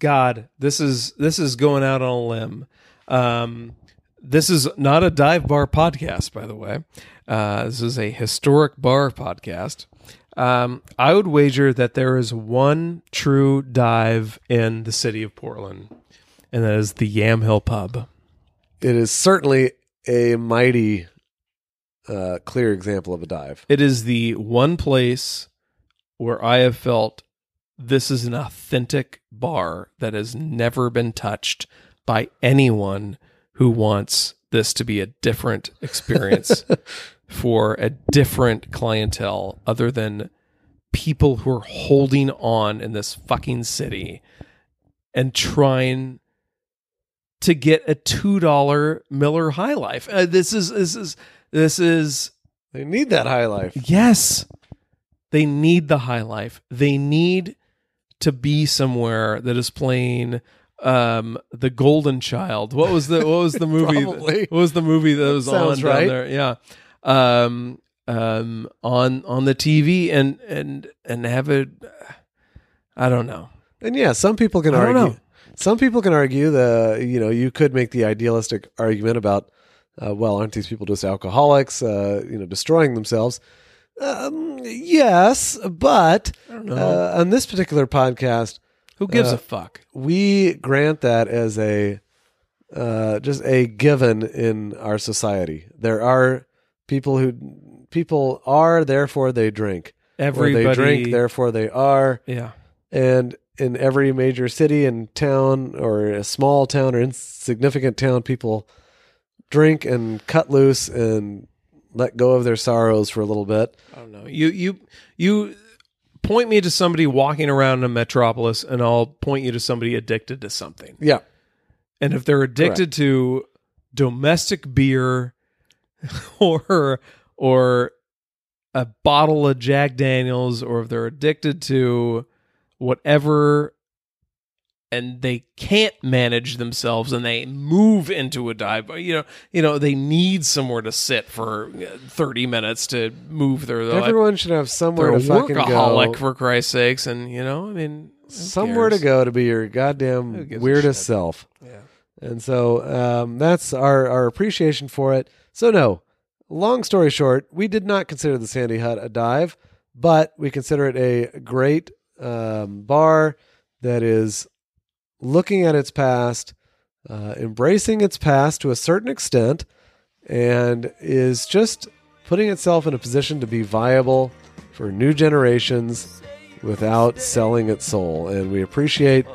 god this is this is going out on a limb. Um this is not a dive bar podcast by the way. Uh this is a historic bar podcast. Um i would wager that there is one true dive in the city of portland and that is the yamhill pub It is certainly a mighty uh, clear example of a dive. It is the one place where I have felt this is an authentic bar that has never been touched by anyone who wants this to be a different experience for a different clientele other than people who are holding on in this fucking city and trying to get a $2 Miller High Life. Uh, this is this is this is They need that high life. Yes. They need the high life. They need to be somewhere that is playing um the golden child what was the what was the movie what was the movie that was on Sounds down right. there yeah um um on on the tv and and and have it i don't know And yeah, some people can I don't argue. Some people can argue the you know you could make the idealistic argument about uh, well aren't these people just alcoholics uh, you know destroying themselves? Um, yes, but i don't know uh, on this particular podcast, who gives uh, a fuck we grant that as a uh, just a given in our society. There are people who people are, therefore they drink. Or everybody they drink, therefore they are. yeah And in every major city and town, or a small town or insignificant town, people drink and cut loose and let go of their sorrows for a little bit. I don't know. You you you point me to somebody walking around in a metropolis, and I'll point you to somebody addicted to something. Yeah, And if they're addicted to domestic beer, or or a bottle of Jack Daniels or if they're addicted to whatever and they can't manage themselves and they move into a dive you know you know they need somewhere to sit for uh, 30 minutes to move their life. Everyone should have they're somewhere to fucking workaholic go. for Christ's sakes and you know I mean somewhere to go to be your goddamn weirdest self. Yeah. And so um, that's our, our appreciation for it. So, no, long story short, we did not consider the Sandy Hut a dive, but we consider it a great um, bar that is looking at its past, uh, embracing its past to a certain extent, and is just putting itself in a position to be viable for new generations without selling its soul. And we appreciate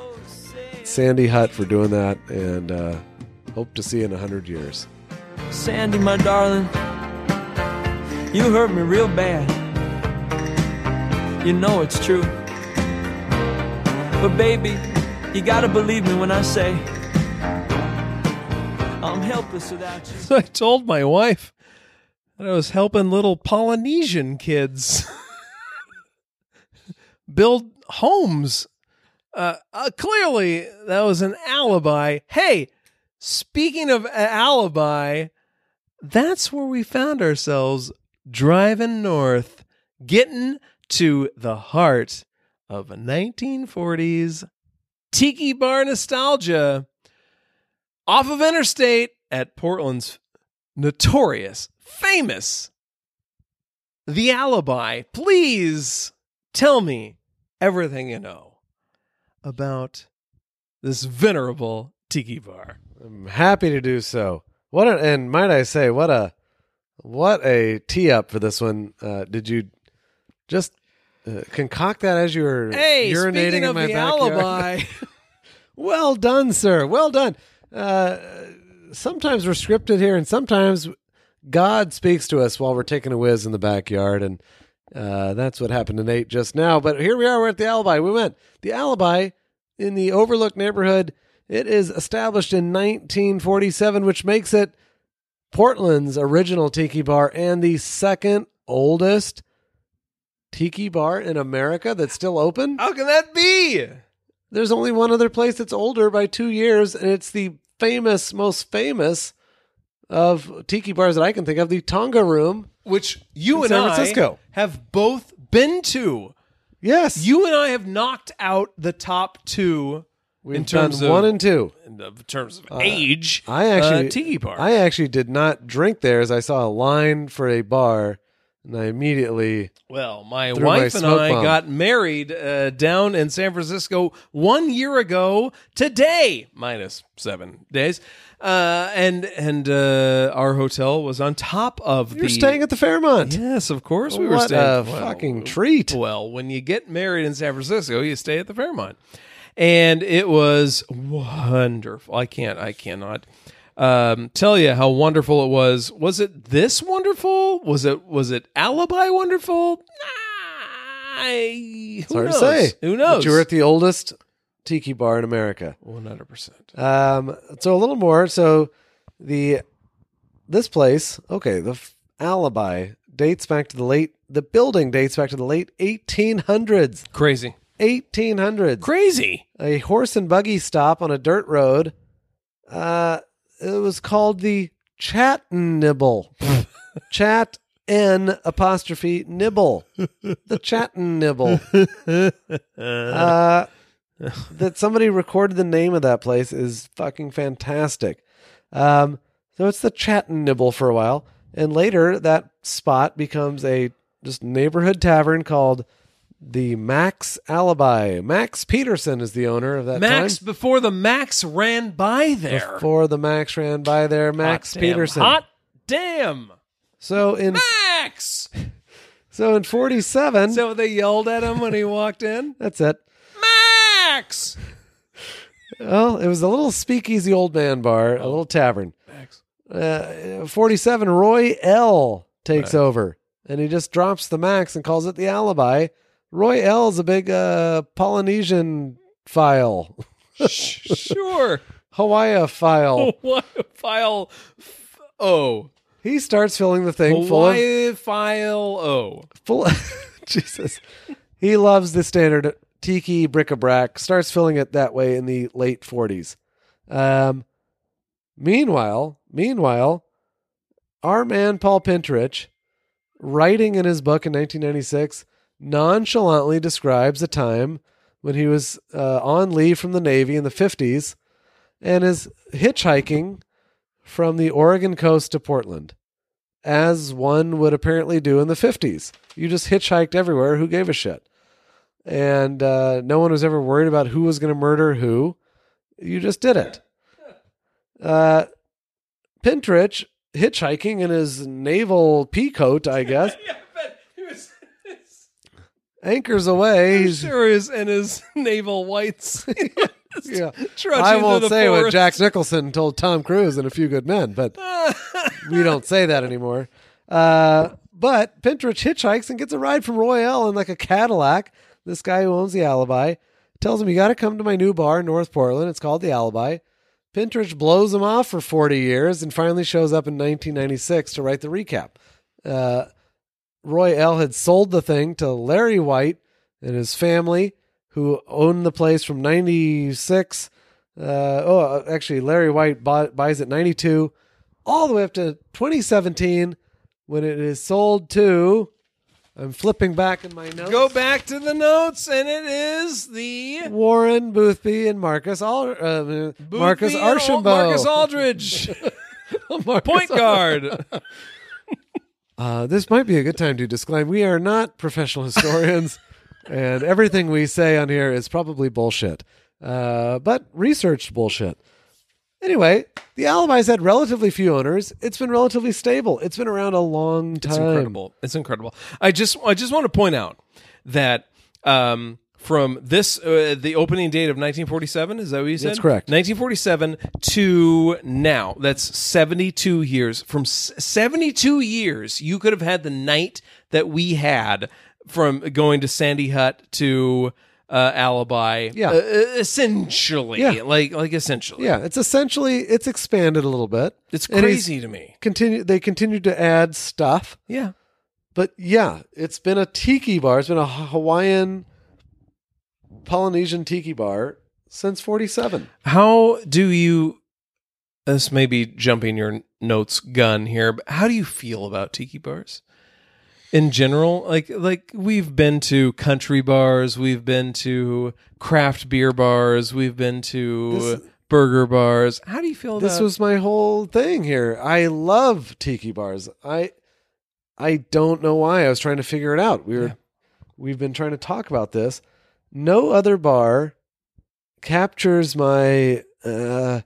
Sandy Hut for doing that, and uh, hope to see you in a hundred years. Sandy, my darling, you hurt me real bad. You know it's true. But baby, you gotta believe me when I say I'm helpless without you. So I told my wife that I was helping little Polynesian kids build homes. Uh, uh, clearly, that was an alibi. Hey, speaking of alibi, that's where we found ourselves driving north, getting to the heart of 1940s tiki bar nostalgia off of interstate at Portland's notorious, famous The Alibi. Please tell me everything you know about this venerable tiki bar. I'm happy to do so. What a, and might I say, what a what a tee up for this one. Uh, did you just uh, concoct that as you were Hey, urinating in my The backyard? Alibi, well done, sir. Well done. Uh, sometimes we're scripted here, and sometimes God speaks to us while we're taking a whiz in the backyard, and uh, that's what happened to Nate just now. But here we are. We're at the Alibi. We went the Alibi in the Overlook neighborhood. It is established in 1947, which makes it Portland's original tiki bar and the second oldest tiki bar in America that's still open. how can that be? There's only one other place that's older by two years, and it's the famous, most famous of tiki bars that I can think of, the Tonga Room. Which you and San I have both been to. Yes, You and I have knocked out the top two We've in terms of one and two. in terms of age. I actually uh, tiki bar. I actually did not drink there as I saw a line for a bar, and I immediately Well, my Threw my wife and smoke I bomb. got married uh, down in San Francisco one year ago today, minus seven days, uh, and and uh, our hotel was on top of the you're the. staying at the Fairmont. Yes, of course we were what staying. a well, fucking treat! Well, when you get married in San Francisco, you stay at the Fairmont, and it was wonderful. I can't, I cannot um, tell you how wonderful it was. Was it this wonderful? Was it was it alibi wonderful? I, who hard knows? to say. Who knows? But you were at the oldest tiki bar in America. one hundred percent. Um, so a little more. So the this place, okay, the f- alibi dates back to the late. The building dates back to the late 1800s. Crazy, 1800s. crazy. A horse and buggy stop on a dirt road. Uh, it was called the Chat Nibble. Chat N apostrophe nibble. The Chat Nibble. Uh, that somebody recorded the name of that place is fucking fantastic. Um, so it's the Chat Nibble for a while, and later that spot becomes a just neighborhood tavern called the Max Alibi. Max Peterson is the owner of that Max time. before the Max ran by there. Before the Max ran by there, Max Hot damn. Peterson. Hot damn, So in Max. so in forty seven, So they yelled at him when he walked in. that's it. Max. Well, it was a little speakeasy old man bar, a little tavern. Max. Uh, 47, Roy L takes over and he just drops the max and calls it the alibi. Roy L is a big uh, Polynesian file, sure. Hawaii file. What file? f- Oh, he starts filling the thing full of Hawaii file O. full Jesus. He loves the standard tiki bric-a-brac, starts filling it that way in the late 40s. Um, meanwhile, meanwhile, our man Paul Pintarich, writing in his book in 1996, nonchalantly describes a time when he was uh, on leave from the Navy in the 50s and is hitchhiking from the Oregon coast to Portland, as one would apparently do in the 50s. You just hitchhiked everywhere. Who gave a shit? And uh, no one was ever worried about who was going to murder who. You just did it. Uh, Pintarich hitchhiking in his naval pea coat, I guess, Yeah, but he was anchors away. He's, sure is in his naval whites. yeah. I won't say what. Jack Nicholson told Tom Cruise in A Few Good Men, but we don't say that anymore. Uh, but Pintarich hitchhikes and gets a ride from Royale in like a Cadillac. This guy who owns the Alibi tells him, "You got to come to my new bar in North Portland. It's called the Alibi." Pintarich blows him off for 40 years and finally shows up in 1996 to write the recap. Uh, Roy L. had sold the thing to Larry White and his family, who owned the place from 96. Uh, oh, actually, Larry White bought, buys it 92, all the way up to 2017 when it is sold to. I'm flipping back in my notes. Go back to the notes, and it is the Warren Boothby and Marcus Al- uh, Marcus Archambault. Marcus Aldridge, Marcus point guard. Uh, this might be a good time to disclaim we are not professional historians, and everything we say on here is probably bullshit, uh, but researched bullshit. Anyway, the Alibi's had relatively few owners. It's been relatively stable. It's been around a long time. It's incredible. It's incredible. I just I just want to point out that um, from this uh, the opening date of 1947 is that what you said? That's correct. 1947 to now. That's 72 years. From s- 72 years, you could have had the night that we had from going to Sandy Hut to uh, Alibi. Yeah. Uh, essentially, Yeah. like like essentially. Yeah, it's essentially it's expanded a little bit. It's crazy to me. Continue. They continue to add stuff. Yeah. But yeah, it's been a tiki bar. It's been a Hawaiian Polynesian tiki bar since 47. How do you? This may be jumping your notes gun here, but how do you feel about tiki bars in general? Like, like we've been to country bars, we've been to craft beer bars, we've been to This- burger bars. How do you feel This about? was my whole thing here. I love tiki bars. I I don't know why. I was trying to figure it out. We were Yeah. we've been trying to talk about this. No other bar captures my uh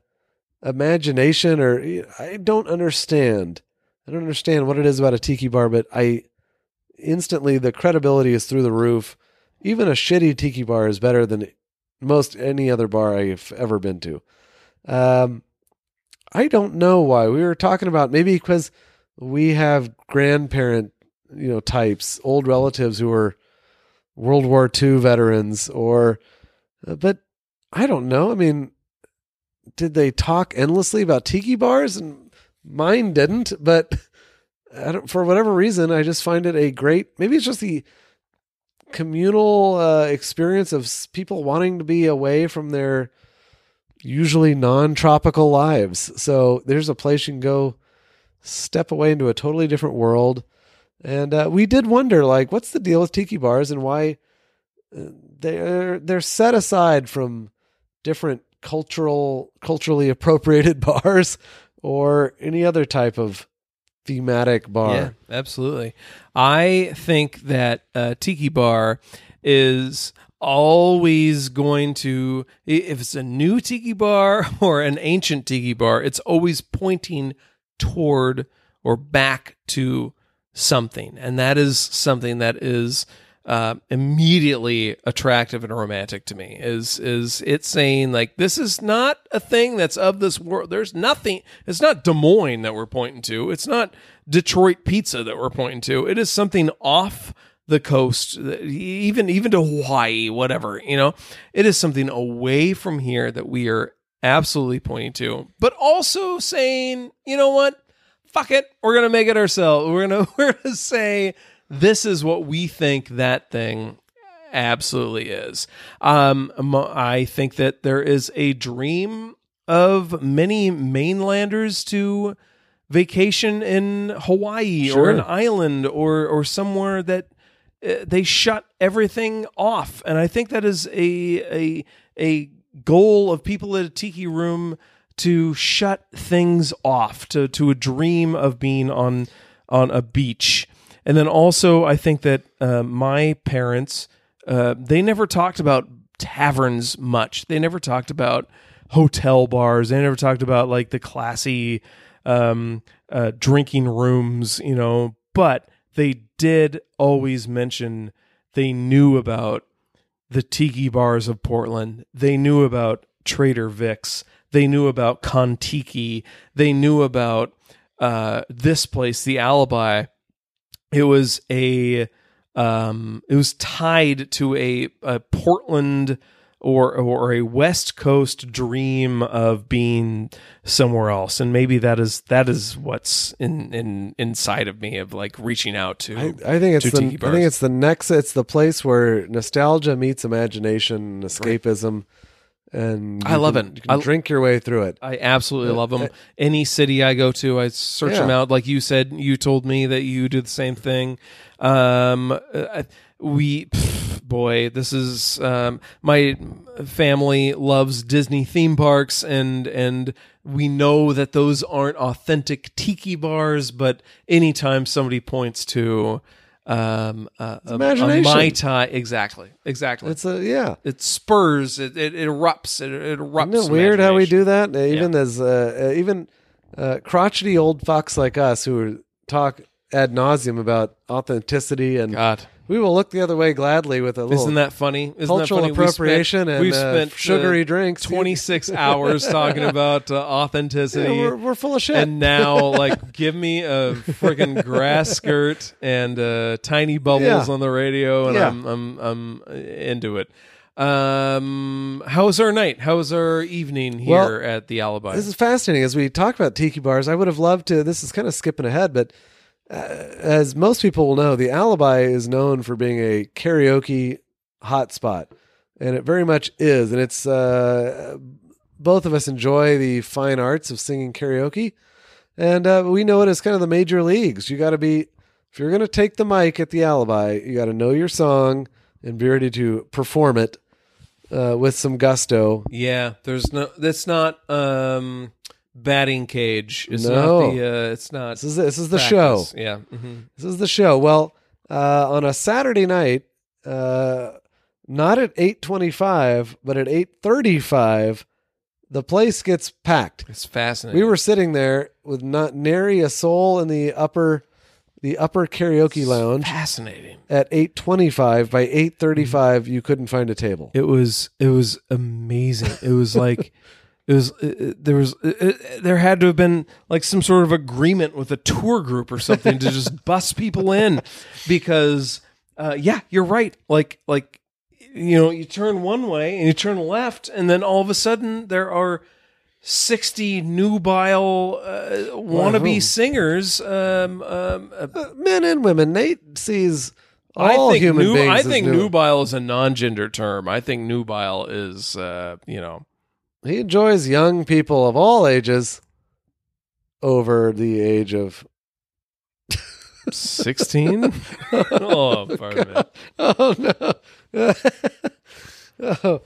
imagination or I don't understand. I don't understand what it is about a tiki bar, but I instantly the credibility is through the roof. Even a shitty tiki bar is better than most any other bar I've ever been to. Um, I don't know why. We were talking about maybe because we have grandparent, you know, types, old relatives who are World War II veterans, or, uh, but I don't know. I mean, did they talk endlessly about tiki bars? And mine didn't, but for whatever reason, I just find it a great. Maybe it's just the communal uh, experience of people wanting to be away from their usually non-tropical lives. So there's a place you can go step away into a totally different world. And uh, we did wonder, like, what's the deal with tiki bars and why uh, they're they're set aside from different cultural culturally appropriated bars or any other type of thematic bar. Yeah, absolutely. I think that uh, Tiki Bar is always going to, if it's a new Tiki Bar or an ancient Tiki Bar, it's always pointing toward or back to something. And that is something that is uh, immediately attractive and romantic to me is is it saying like this is not a thing that's of this world. There's nothing it's not des moines that we're pointing to. It's not detroit pizza that we're pointing to. It is something off the coast even even to hawaii whatever you know? It is something away from here that we are absolutely pointing to but also saying you know what fuck it, we're gonna make it ourselves. We're gonna we're gonna say this is what we think that thing absolutely is. Um, I think that there is a dream of many mainlanders to vacation in Hawaii or an island or or somewhere that uh, they shut everything off, and I think that is a a a goal of people at a tiki room to shut things off to to a dream of being on on a beach. And then also, I think that uh, my parents uh, they never talked about taverns much. They never talked about hotel bars. They never talked about like the classy um, uh, drinking rooms, you know. But they did always mention they knew about the tiki bars of Portland. They knew about Trader Vic's. They knew about Kontiki. They knew about uh, this place, the Alibi. It was a um, it was tied to a, a Portland or or a West Coast dream of being somewhere else, and maybe that is that is what's in in inside of me of like reaching out to. I, I think it's to the I think it's the next it's the place where nostalgia meets imagination, and escapism, and I love can- it. You can I- drink your way through it. I absolutely Uh, love them. uh, Any city I go to, I search Yeah. them out. Like you said, you told me that you do the same thing. Um, uh, we, pff, boy, this is um, my family loves Disney theme parks, and and we know that those aren't authentic tiki bars. But anytime somebody points to um, a, a, a imagination. mai tai, exactly, exactly. It's a yeah. it spurs. It, it, it erupts. It, it erupts. Isn't it weird how we do that? Uh, Even as uh, uh, even uh, crotchety old fucks like us who talk ad nauseum about authenticity, and God. We will look the other way gladly with a little Isn't that funny? Isn't cultural that funny? We spent- appropriation and we've uh, spent sugary uh, drinks. 26 hours talking about uh, Yeah, authenticity. we're, we're full of shit. and now, like, give me a freaking grass skirt and uh, tiny bubbles Yeah. on the radio, and Yeah. I'm, I'm, I'm into it. Um, how's our night? How's our evening here Well, at the Alibi? This is fascinating. As we talk about tiki bars, I would have loved to. This is kind of skipping ahead, but uh, as most people will know, the Alibi is known for being a karaoke hotspot, and it very much is. And it's uh, both of us enjoy the fine arts of singing karaoke, and uh, we know it as kind of the major leagues. You got to be if you're going to take the mic at the Alibi, you got to know your song and be ready to perform it uh, with some gusto. yeah, there's no. That's not um, batting cage. It's No. not the. Uh, it's not. This is this is the show. practice. Yeah. hmm This is the show. Well, uh, on a Saturday night, uh, not at eight twenty-five, but at eight thirty-five, the place gets packed. It's fascinating. We were sitting there with not nary a soul in the upper, the upper karaoke lounge fascinating. at eight twenty-five. By eight thirty-five, you couldn't find a table. It was it was amazing. It was like it was it, there was it, there had to have been like some sort of agreement with a tour group or something to just bus people in because uh, yeah, you're right. Like like you know, you turn one way and you turn left, and then all of a sudden there are. 60 nubile uh, wannabe singers um, um, uh, Uh, men and women. Nate sees I all think human nu- beings. I think nubile is a non-gender term. I think nubile is, uh, you know, He enjoys young people of all ages over the age of sixteen. oh, pardon me. Oh no. oh,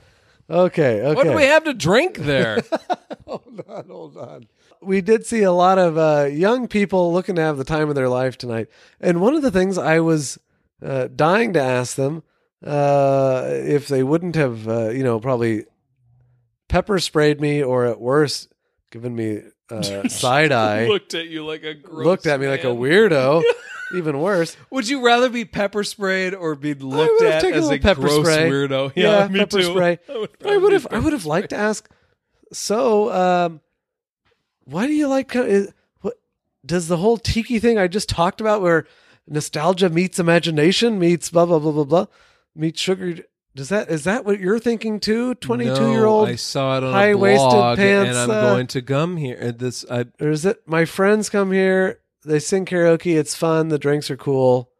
okay, okay. What do we have to drink there? hold on, hold on. We did see a lot of uh, young people looking to have the time of their life tonight, and one of the things I was uh, dying to ask them uh, if they wouldn't have, uh, you know, probably pepper sprayed me, or at worst, given me uh, side eye, Looked at you like a gross looked at me like a weirdo. Even worse. Would you rather be pepper sprayed or be looked at taken a as a, pepper gross spray. weirdo? Yeah, me pepper too. spray. I would, I would have. I would have liked to ask. So, um, why do you like? Uh, what does the whole tiki thing I just talked about, where nostalgia meets imagination meets blah blah blah blah blah meets sugar? Does that is that what you're thinking too? Twenty two No, year old, I saw it on high-waisted pants, and I'm uh, going to gum here. Uh, This I or is it my friends come here? They sing karaoke. It's fun. The drinks are cool.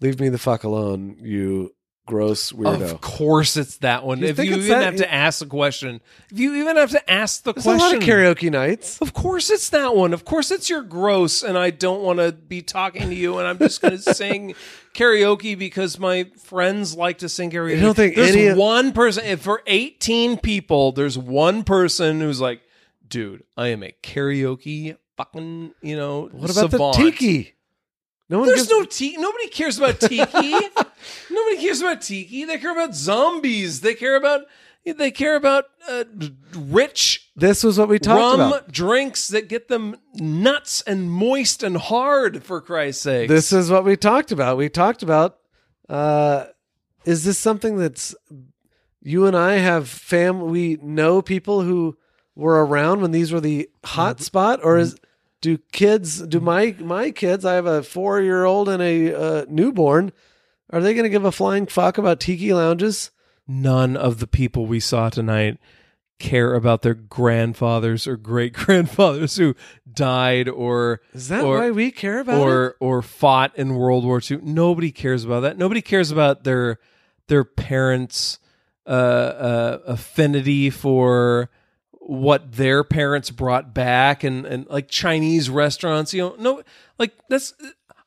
Leave me the fuck alone, you gross weirdo. Of course, it's that one. You if think you it's even that- have to ask the question, if you even have to ask the There's a lot question, of karaoke nights. Of course, it's that one. Of course, it's your gross, and I don't want to be talking to you, and I'm just going to sing karaoke because my friends like to sing karaoke. I don't think there's any of- one person if for 18 people, there's one person who's like, dude, I am a karaoke fucking, you know, What about savant. the tiki? No one There's gives, no tiki. Nobody cares about tiki. Nobody cares about tiki. They care about zombies. They care about. They care about uh, rich This was what we talked rum about. drinks that get them nuts and moist and hard. For Christ's sake, This is what we talked about. We talked about uh is this something that's you and I have fam we know people who were around when these were the hot spot or is do kids do my my kids I have a 4-year-old and a uh, newborn are they going to give a flying fuck about tiki lounges? none of the people we saw tonight care about their grandfathers or great grandfathers who died or Is that or, why we care about it? or or fought in World War II. Nobody cares about that. Nobody cares about their their parents' uh, uh, affinity for what their parents brought back and and like Chinese restaurants. You know, no, like that's.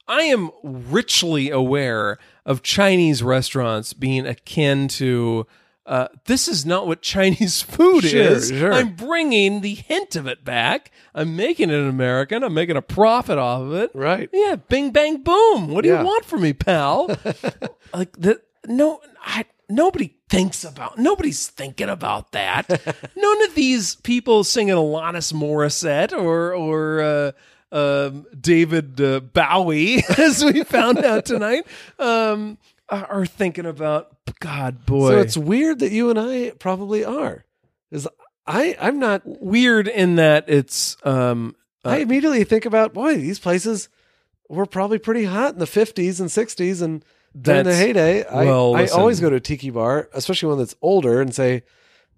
I am richly aware of Chinese restaurants being akin to. Uh, this is not what Chinese food Sure, is. sure. I'm bringing the hint of it back. I'm making it American. I'm making a profit off of it. Right. Yeah, bing bang boom. What do Yeah. you want from me, pal? like that no I nobody thinks about nobody's thinking about that. None of these people singing Alanis Morissette or or uh um, David uh, Bowie, as we found out tonight, um, are thinking about God, boy. So it's weird that you and I probably are. Is I I'm not weird in that it's um, I uh, immediately think about boy, these places were probably pretty hot in the fifties and sixties and during the heyday. I, well, I always go to a tiki bar, especially one that's older, and say,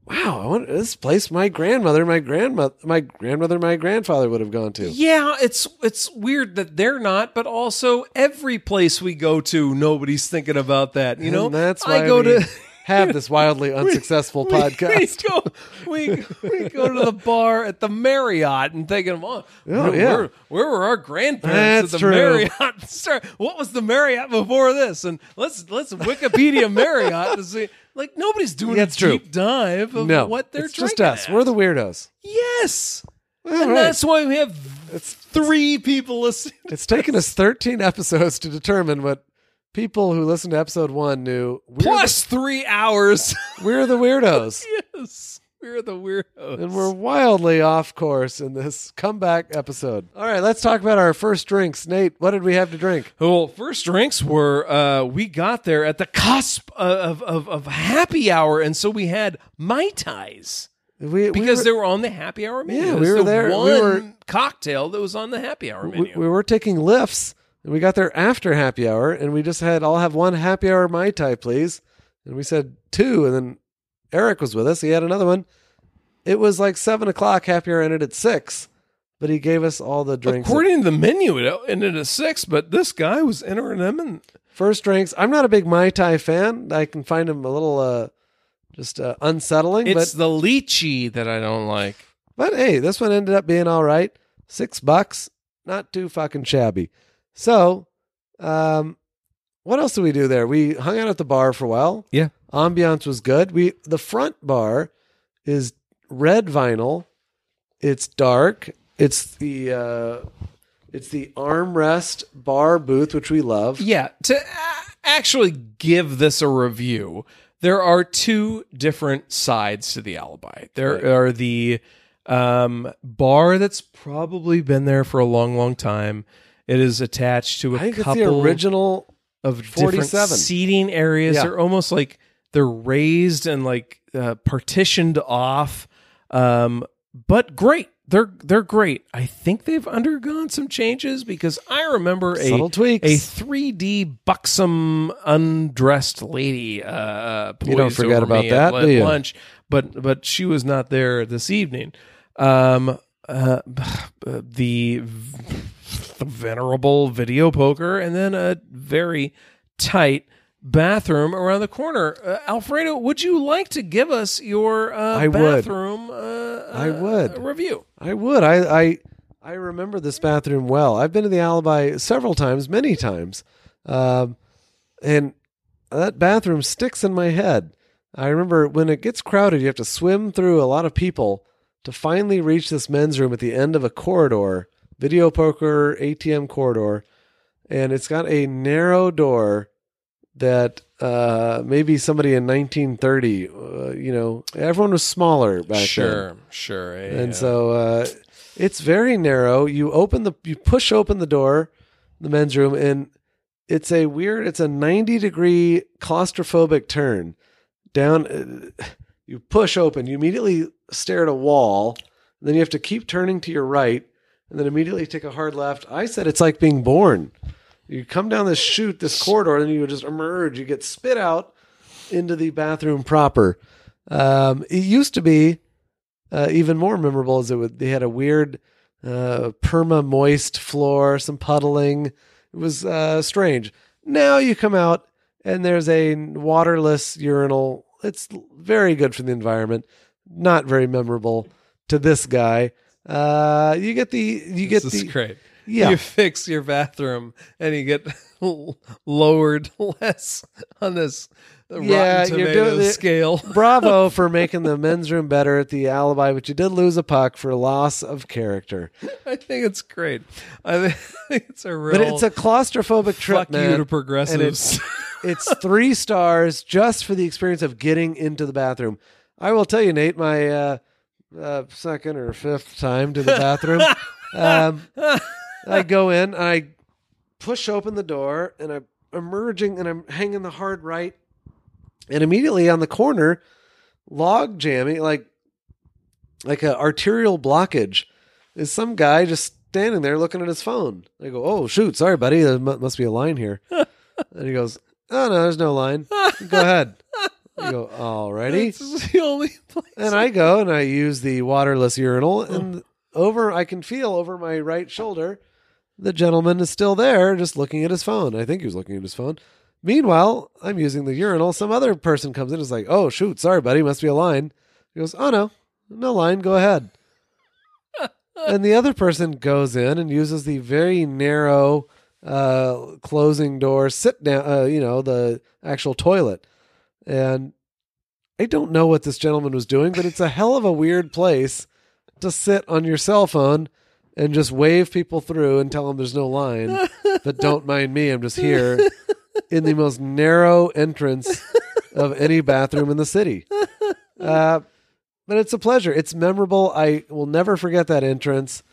Wow, I want this place my grandmother, my grandmother my grandmother, my grandfather would have gone to. Yeah, it's it's weird that they're not, but also every place we go to, nobody's thinking about that. You know, that's why I go to have this wildly unsuccessful podcast. We go, we, we go to the bar at the Marriott and thinking, well, oh, oh, where, yeah. where, where were our grandparents That's at the true. Marriott? Sir, what was the Marriott before this? And let's let's Wikipedia Marriott to see. Like nobody's doing Yeah, a true. deep dive of no, what they're it's just us. at. We're the weirdos. yes, All and right. that's why we have It's three people listening. it's taken us thirteen episodes to determine what people who listened to episode one knew. We're Plus three hours. we're the weirdos. yes, we're the weirdos. And we're wildly off course in this comeback episode. All right, let's talk about our first drinks. Nate, what did we have to drink? Well, first drinks were uh, we got there at the cusp of, of of happy hour, and so we had mai tais We, because we they were, were on the happy hour menu. Yeah, we were the there. We were- cocktail that was on the happy hour we, menu. we were taking lifts, and we got there after happy hour, and we just had, I'll have one happy hour Mai Tai, please. And we said two, and then Eric was with us. He had another one. It was like seven o'clock, happy hour ended at six, but he gave us all the drinks. According to the menu, it ended at six, but this guy was entering them, and First drinks. I'm not a big Mai Tai fan. I can find him a little uh, just uh, unsettling, it's but the lychee that I don't like. But hey, this one ended up being all right. Six bucks, not too fucking shabby. So, um, what else did we do there? We hung out at the bar for a while. Yeah. Ambiance was good. We the front bar is red vinyl. It's dark. It's the uh, it's the armrest bar booth, which we love. Yeah, to actually give this a review, there are two different sides to the alibi. There Right. are the um, bar that's probably been there for a long, long time. It is attached to a I think it's couple the original. of different 47. seating areas. Yeah. They're almost like they're raised and like uh, partitioned off, um, but great. they're they're great. I think they've undergone some changes because I remember a Subtle tweaks. a 3D buxom undressed lady. Uh, You don't forget about that, at do you? lunch, but but she was not there this evening. Um, uh, the venerable video poker, and then a very tight bathroom around the corner. Uh, Alfredo, would you like to give us your uh, I would. bathroom? Uh, I would. uh, review. I would. I, I I remember this bathroom well. I've been to the Alibi several times, many times, um, and that bathroom sticks in my head. I remember when it gets crowded, you have to swim through a lot of people to finally reach this men's room at the end of a corridor, video poker ATM corridor, and it's got a narrow door that uh, maybe somebody in 1930, uh, you know, everyone was smaller back then. Sure, sure. And so uh, it's very narrow. You open the you push open the door, the men's room, and it's a weird. It's a ninety degree claustrophobic turn down. uh, You push open. You immediately stare at a wall. Then you have to keep turning to your right, and then immediately take a hard left. I said it's like being born. You come down this chute, this corridor, and you just emerge. You get spit out into the bathroom proper. Um, it used to be uh, even more memorable as it would they had a weird uh, perma moist floor, some puddling. It was uh, strange. Now you come out and there's a waterless urinal. It's very good for the environment. Not very memorable to this guy. Uh, you get the you get this the is great. yeah. You fix your bathroom and you get lowered less on this Yeah, Rotten you're doing it- scale. Bravo for making the men's room better at the alibi, but you did lose a puck for loss of character. I think it's great. I think it's a real. But it's a claustrophobic trip, fuck man. you to progressives. it's three stars just for the experience of getting into the bathroom. I will tell you, Nate, my uh, uh, second or fifth time to the bathroom, um, I go in I push open the door and I'm emerging and I'm hanging the hard right, and immediately on the corner, log jamming like like a arterial blockage is some guy just standing there looking at his phone. I go, "Oh shoot, sorry, buddy, there must be a line here." and he goes, "Oh no, there's no line. Go ahead." I go, "Alrighty." It's the only place. And I go and I use the waterless urinal, and over I can feel over my right shoulder, the gentleman is still there, just looking at his phone. I think he was looking at his phone. Meanwhile, I'm using the urinal. Some other person comes in, and is like, "Oh shoot, sorry, buddy, must be a line." He goes, "Oh no, no line. Go ahead." and the other person goes in and uses the very narrow uh, closing door, sit down, uh, you know, the actual toilet. And I don't know what this gentleman was doing, but it's a hell of a weird place to sit on your cell phone and just wave people through and tell them there's no line. but don't mind me, I'm just here in the most narrow entrance of any bathroom in the city. Uh, but it's a pleasure. It's memorable. I will never forget that entrance.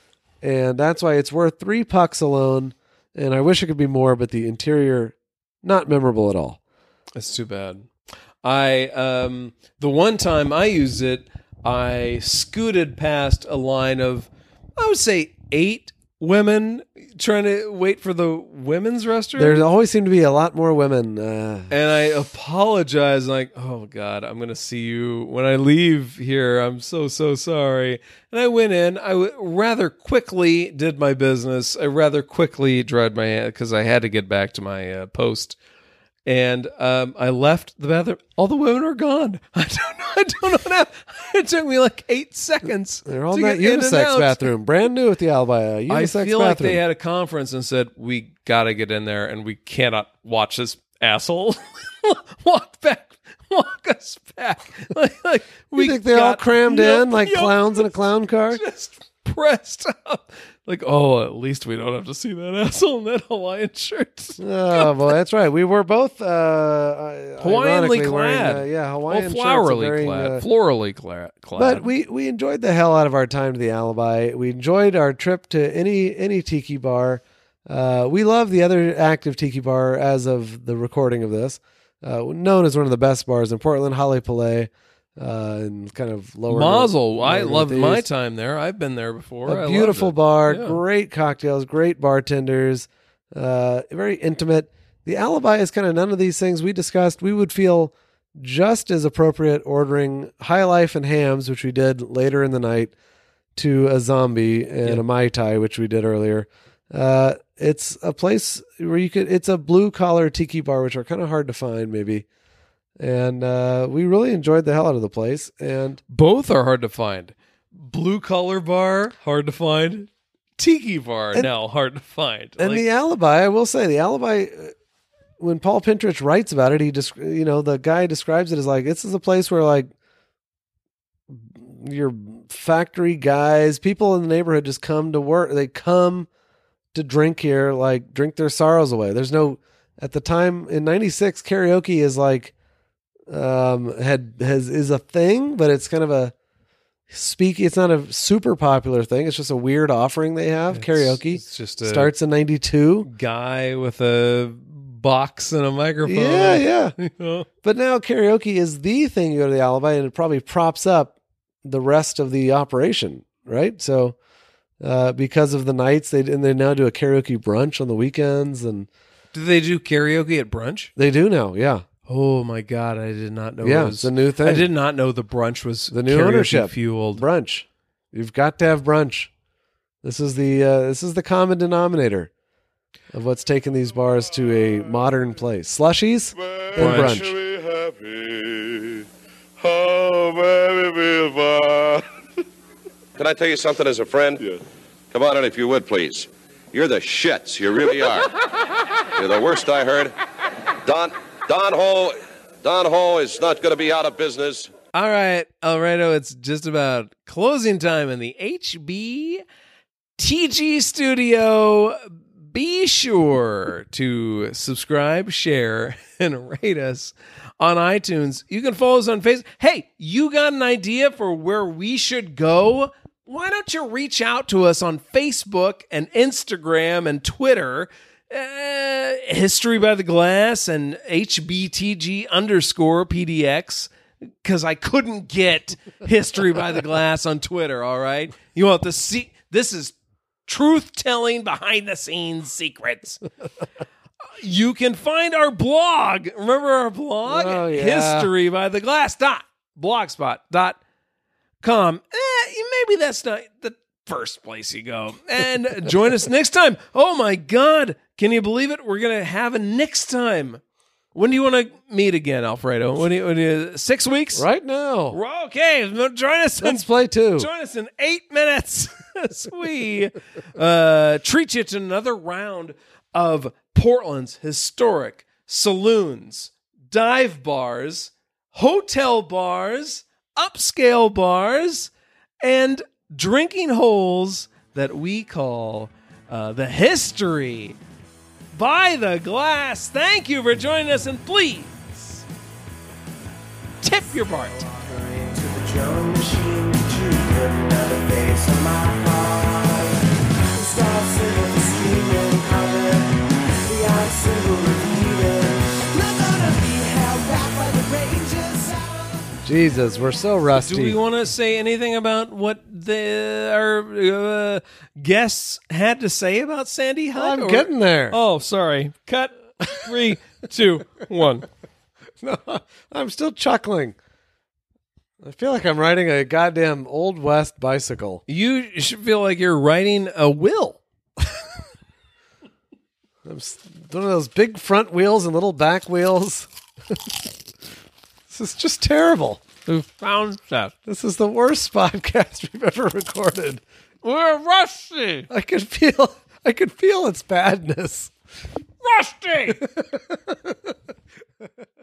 And that's why it's worth three pucks alone. And I wish it could be more, but the interior, not memorable at all. That's too bad. I um the one time I used it, I scooted past a line of I would say eight women trying to wait for the women's restroom. There always seem to be a lot more women. Uh, and I apologize, like, oh God, I'm gonna see you when I leave here. I'm so so sorry. And I went in. I w- rather quickly did my business. I rather quickly dried my hand because I had to get back to my uh, post. And um, I left the bathroom. All the women are gone. I don't know. I don't know what. It took me like eight seconds. they're all in that get in and unisex bathroom, brand new at the Alibi. A unisex I feel bathroom. like they had a conference and said we got to get in there and we cannot watch this asshole walk back, walk us back. Like, like we think they all crammed in like clowns in a clown car? just pressed up. Like, oh, at least we don't have to see that asshole in that Hawaiian shirt. Oh boy, that's right. We were both uh, Hawaiianly ironically wearing, clad. uh, yeah, Well, Hawaiian shirts, flowerly wearing, clad, uh, florally clad. clad. But we we enjoyed the hell out of our time to the Alibi. We enjoyed our trip to any any tiki bar. Uh, we love the other active tiki bar as of the recording of this, uh, known as one of the best bars in Portland, Hale Pele. Uh, and kind of lower. Mazel. I loved my time there. I've been there before. I A loved beautiful bar, Yeah. great cocktails, great bartenders, uh, very intimate. The alibi is kind of none of these things we discussed. We would feel just as appropriate ordering High Life and Hamm's, which we did later in the night, to a zombie and Yeah. a mai tai, which we did earlier. Uh, it's a place where you could. It's a blue collar tiki bar, which are kind of hard to find, maybe. And uh, we really enjoyed the hell out of the place. And Both are hard to find. Blue collar bar, hard to find. Tiki bar, And- now hard to find. And Like, the alibi, I will say, the alibi. uh, When Paul Pintarich writes about it, he just you know the guy describes it as like this is a place where like your factory guys, people in the neighborhood just come to work. They come to drink here, like drink their sorrows away. There's no at the time in '96 karaoke is like um had has is a thing, but it's kind of a speak. It's not a super popular thing. It's just a weird offering they have. it's- karaoke It's just a starts in 92 guy with a box and a microphone. yeah yeah You know? but now karaoke is the thing you go to the alibi and it probably props up the rest of the operation right so uh, because of the nights they and they now do a karaoke brunch on the weekends and Do they do karaoke at brunch? they do now yeah Oh my god, I did not know. yeah it was, it's a new thing I did not know the brunch was The new karaoke ownership. fueled. brunch you've got to have brunch this is the uh, this is the common denominator of what's taken these bars to a modern place slushies and Brunch. brunch Oh, baby, Can I tell you something as a friend? Yes. Come on in if you would, please. You're the shits. You really are. You're the worst I heard. Don Don Ho Don Ho is not going to be out of business. All right, Alfredo, it's just about closing time in the HB TG studio. Be sure to subscribe, share, and rate us on iTunes. You can follow us on Facebook. Hey, you got an idea for where we should go? Why don't you reach out to us on Facebook and Instagram and Twitter? Uh, History by the Glass and HBTG underscore PDX because I couldn't get History by the Glass on Twitter. All right, you want to see? This is truth telling behind the scenes secrets. you can find our blog. Remember our blog? Oh, yeah. History by the Glass dot blogspot dot com. Eh, maybe that's not the first place you go. And join us next time. Oh my God. Can you believe it? We're going to have a next time. When do you want to meet again, Alfredo? When do you, when do you, six weeks? right now Well, Okay. Join us in let's play two Join us in eight minutes as we uh, treat you to another round of Portland's historic saloons, dive bars, hotel bars, upscale bars, and drinking holes that we call uh, the history by the glass. Thank you for joining us, and please tip your bartender. Jesus we're so rusty Do we want to say anything about what the our uh, guests had to say about Sandy Hut? i'm or- getting there Oh, sorry. Cut. Three, two, one. No, I'm still chuckling. I feel like I'm riding a goddamn old west bicycle. You should feel like you're riding a will. I'm one of those big front wheels and little back wheels. is just terrible. Who found that? This is the worst podcast we've ever recorded. We're rusty. I could feel I could feel its badness. Rusty.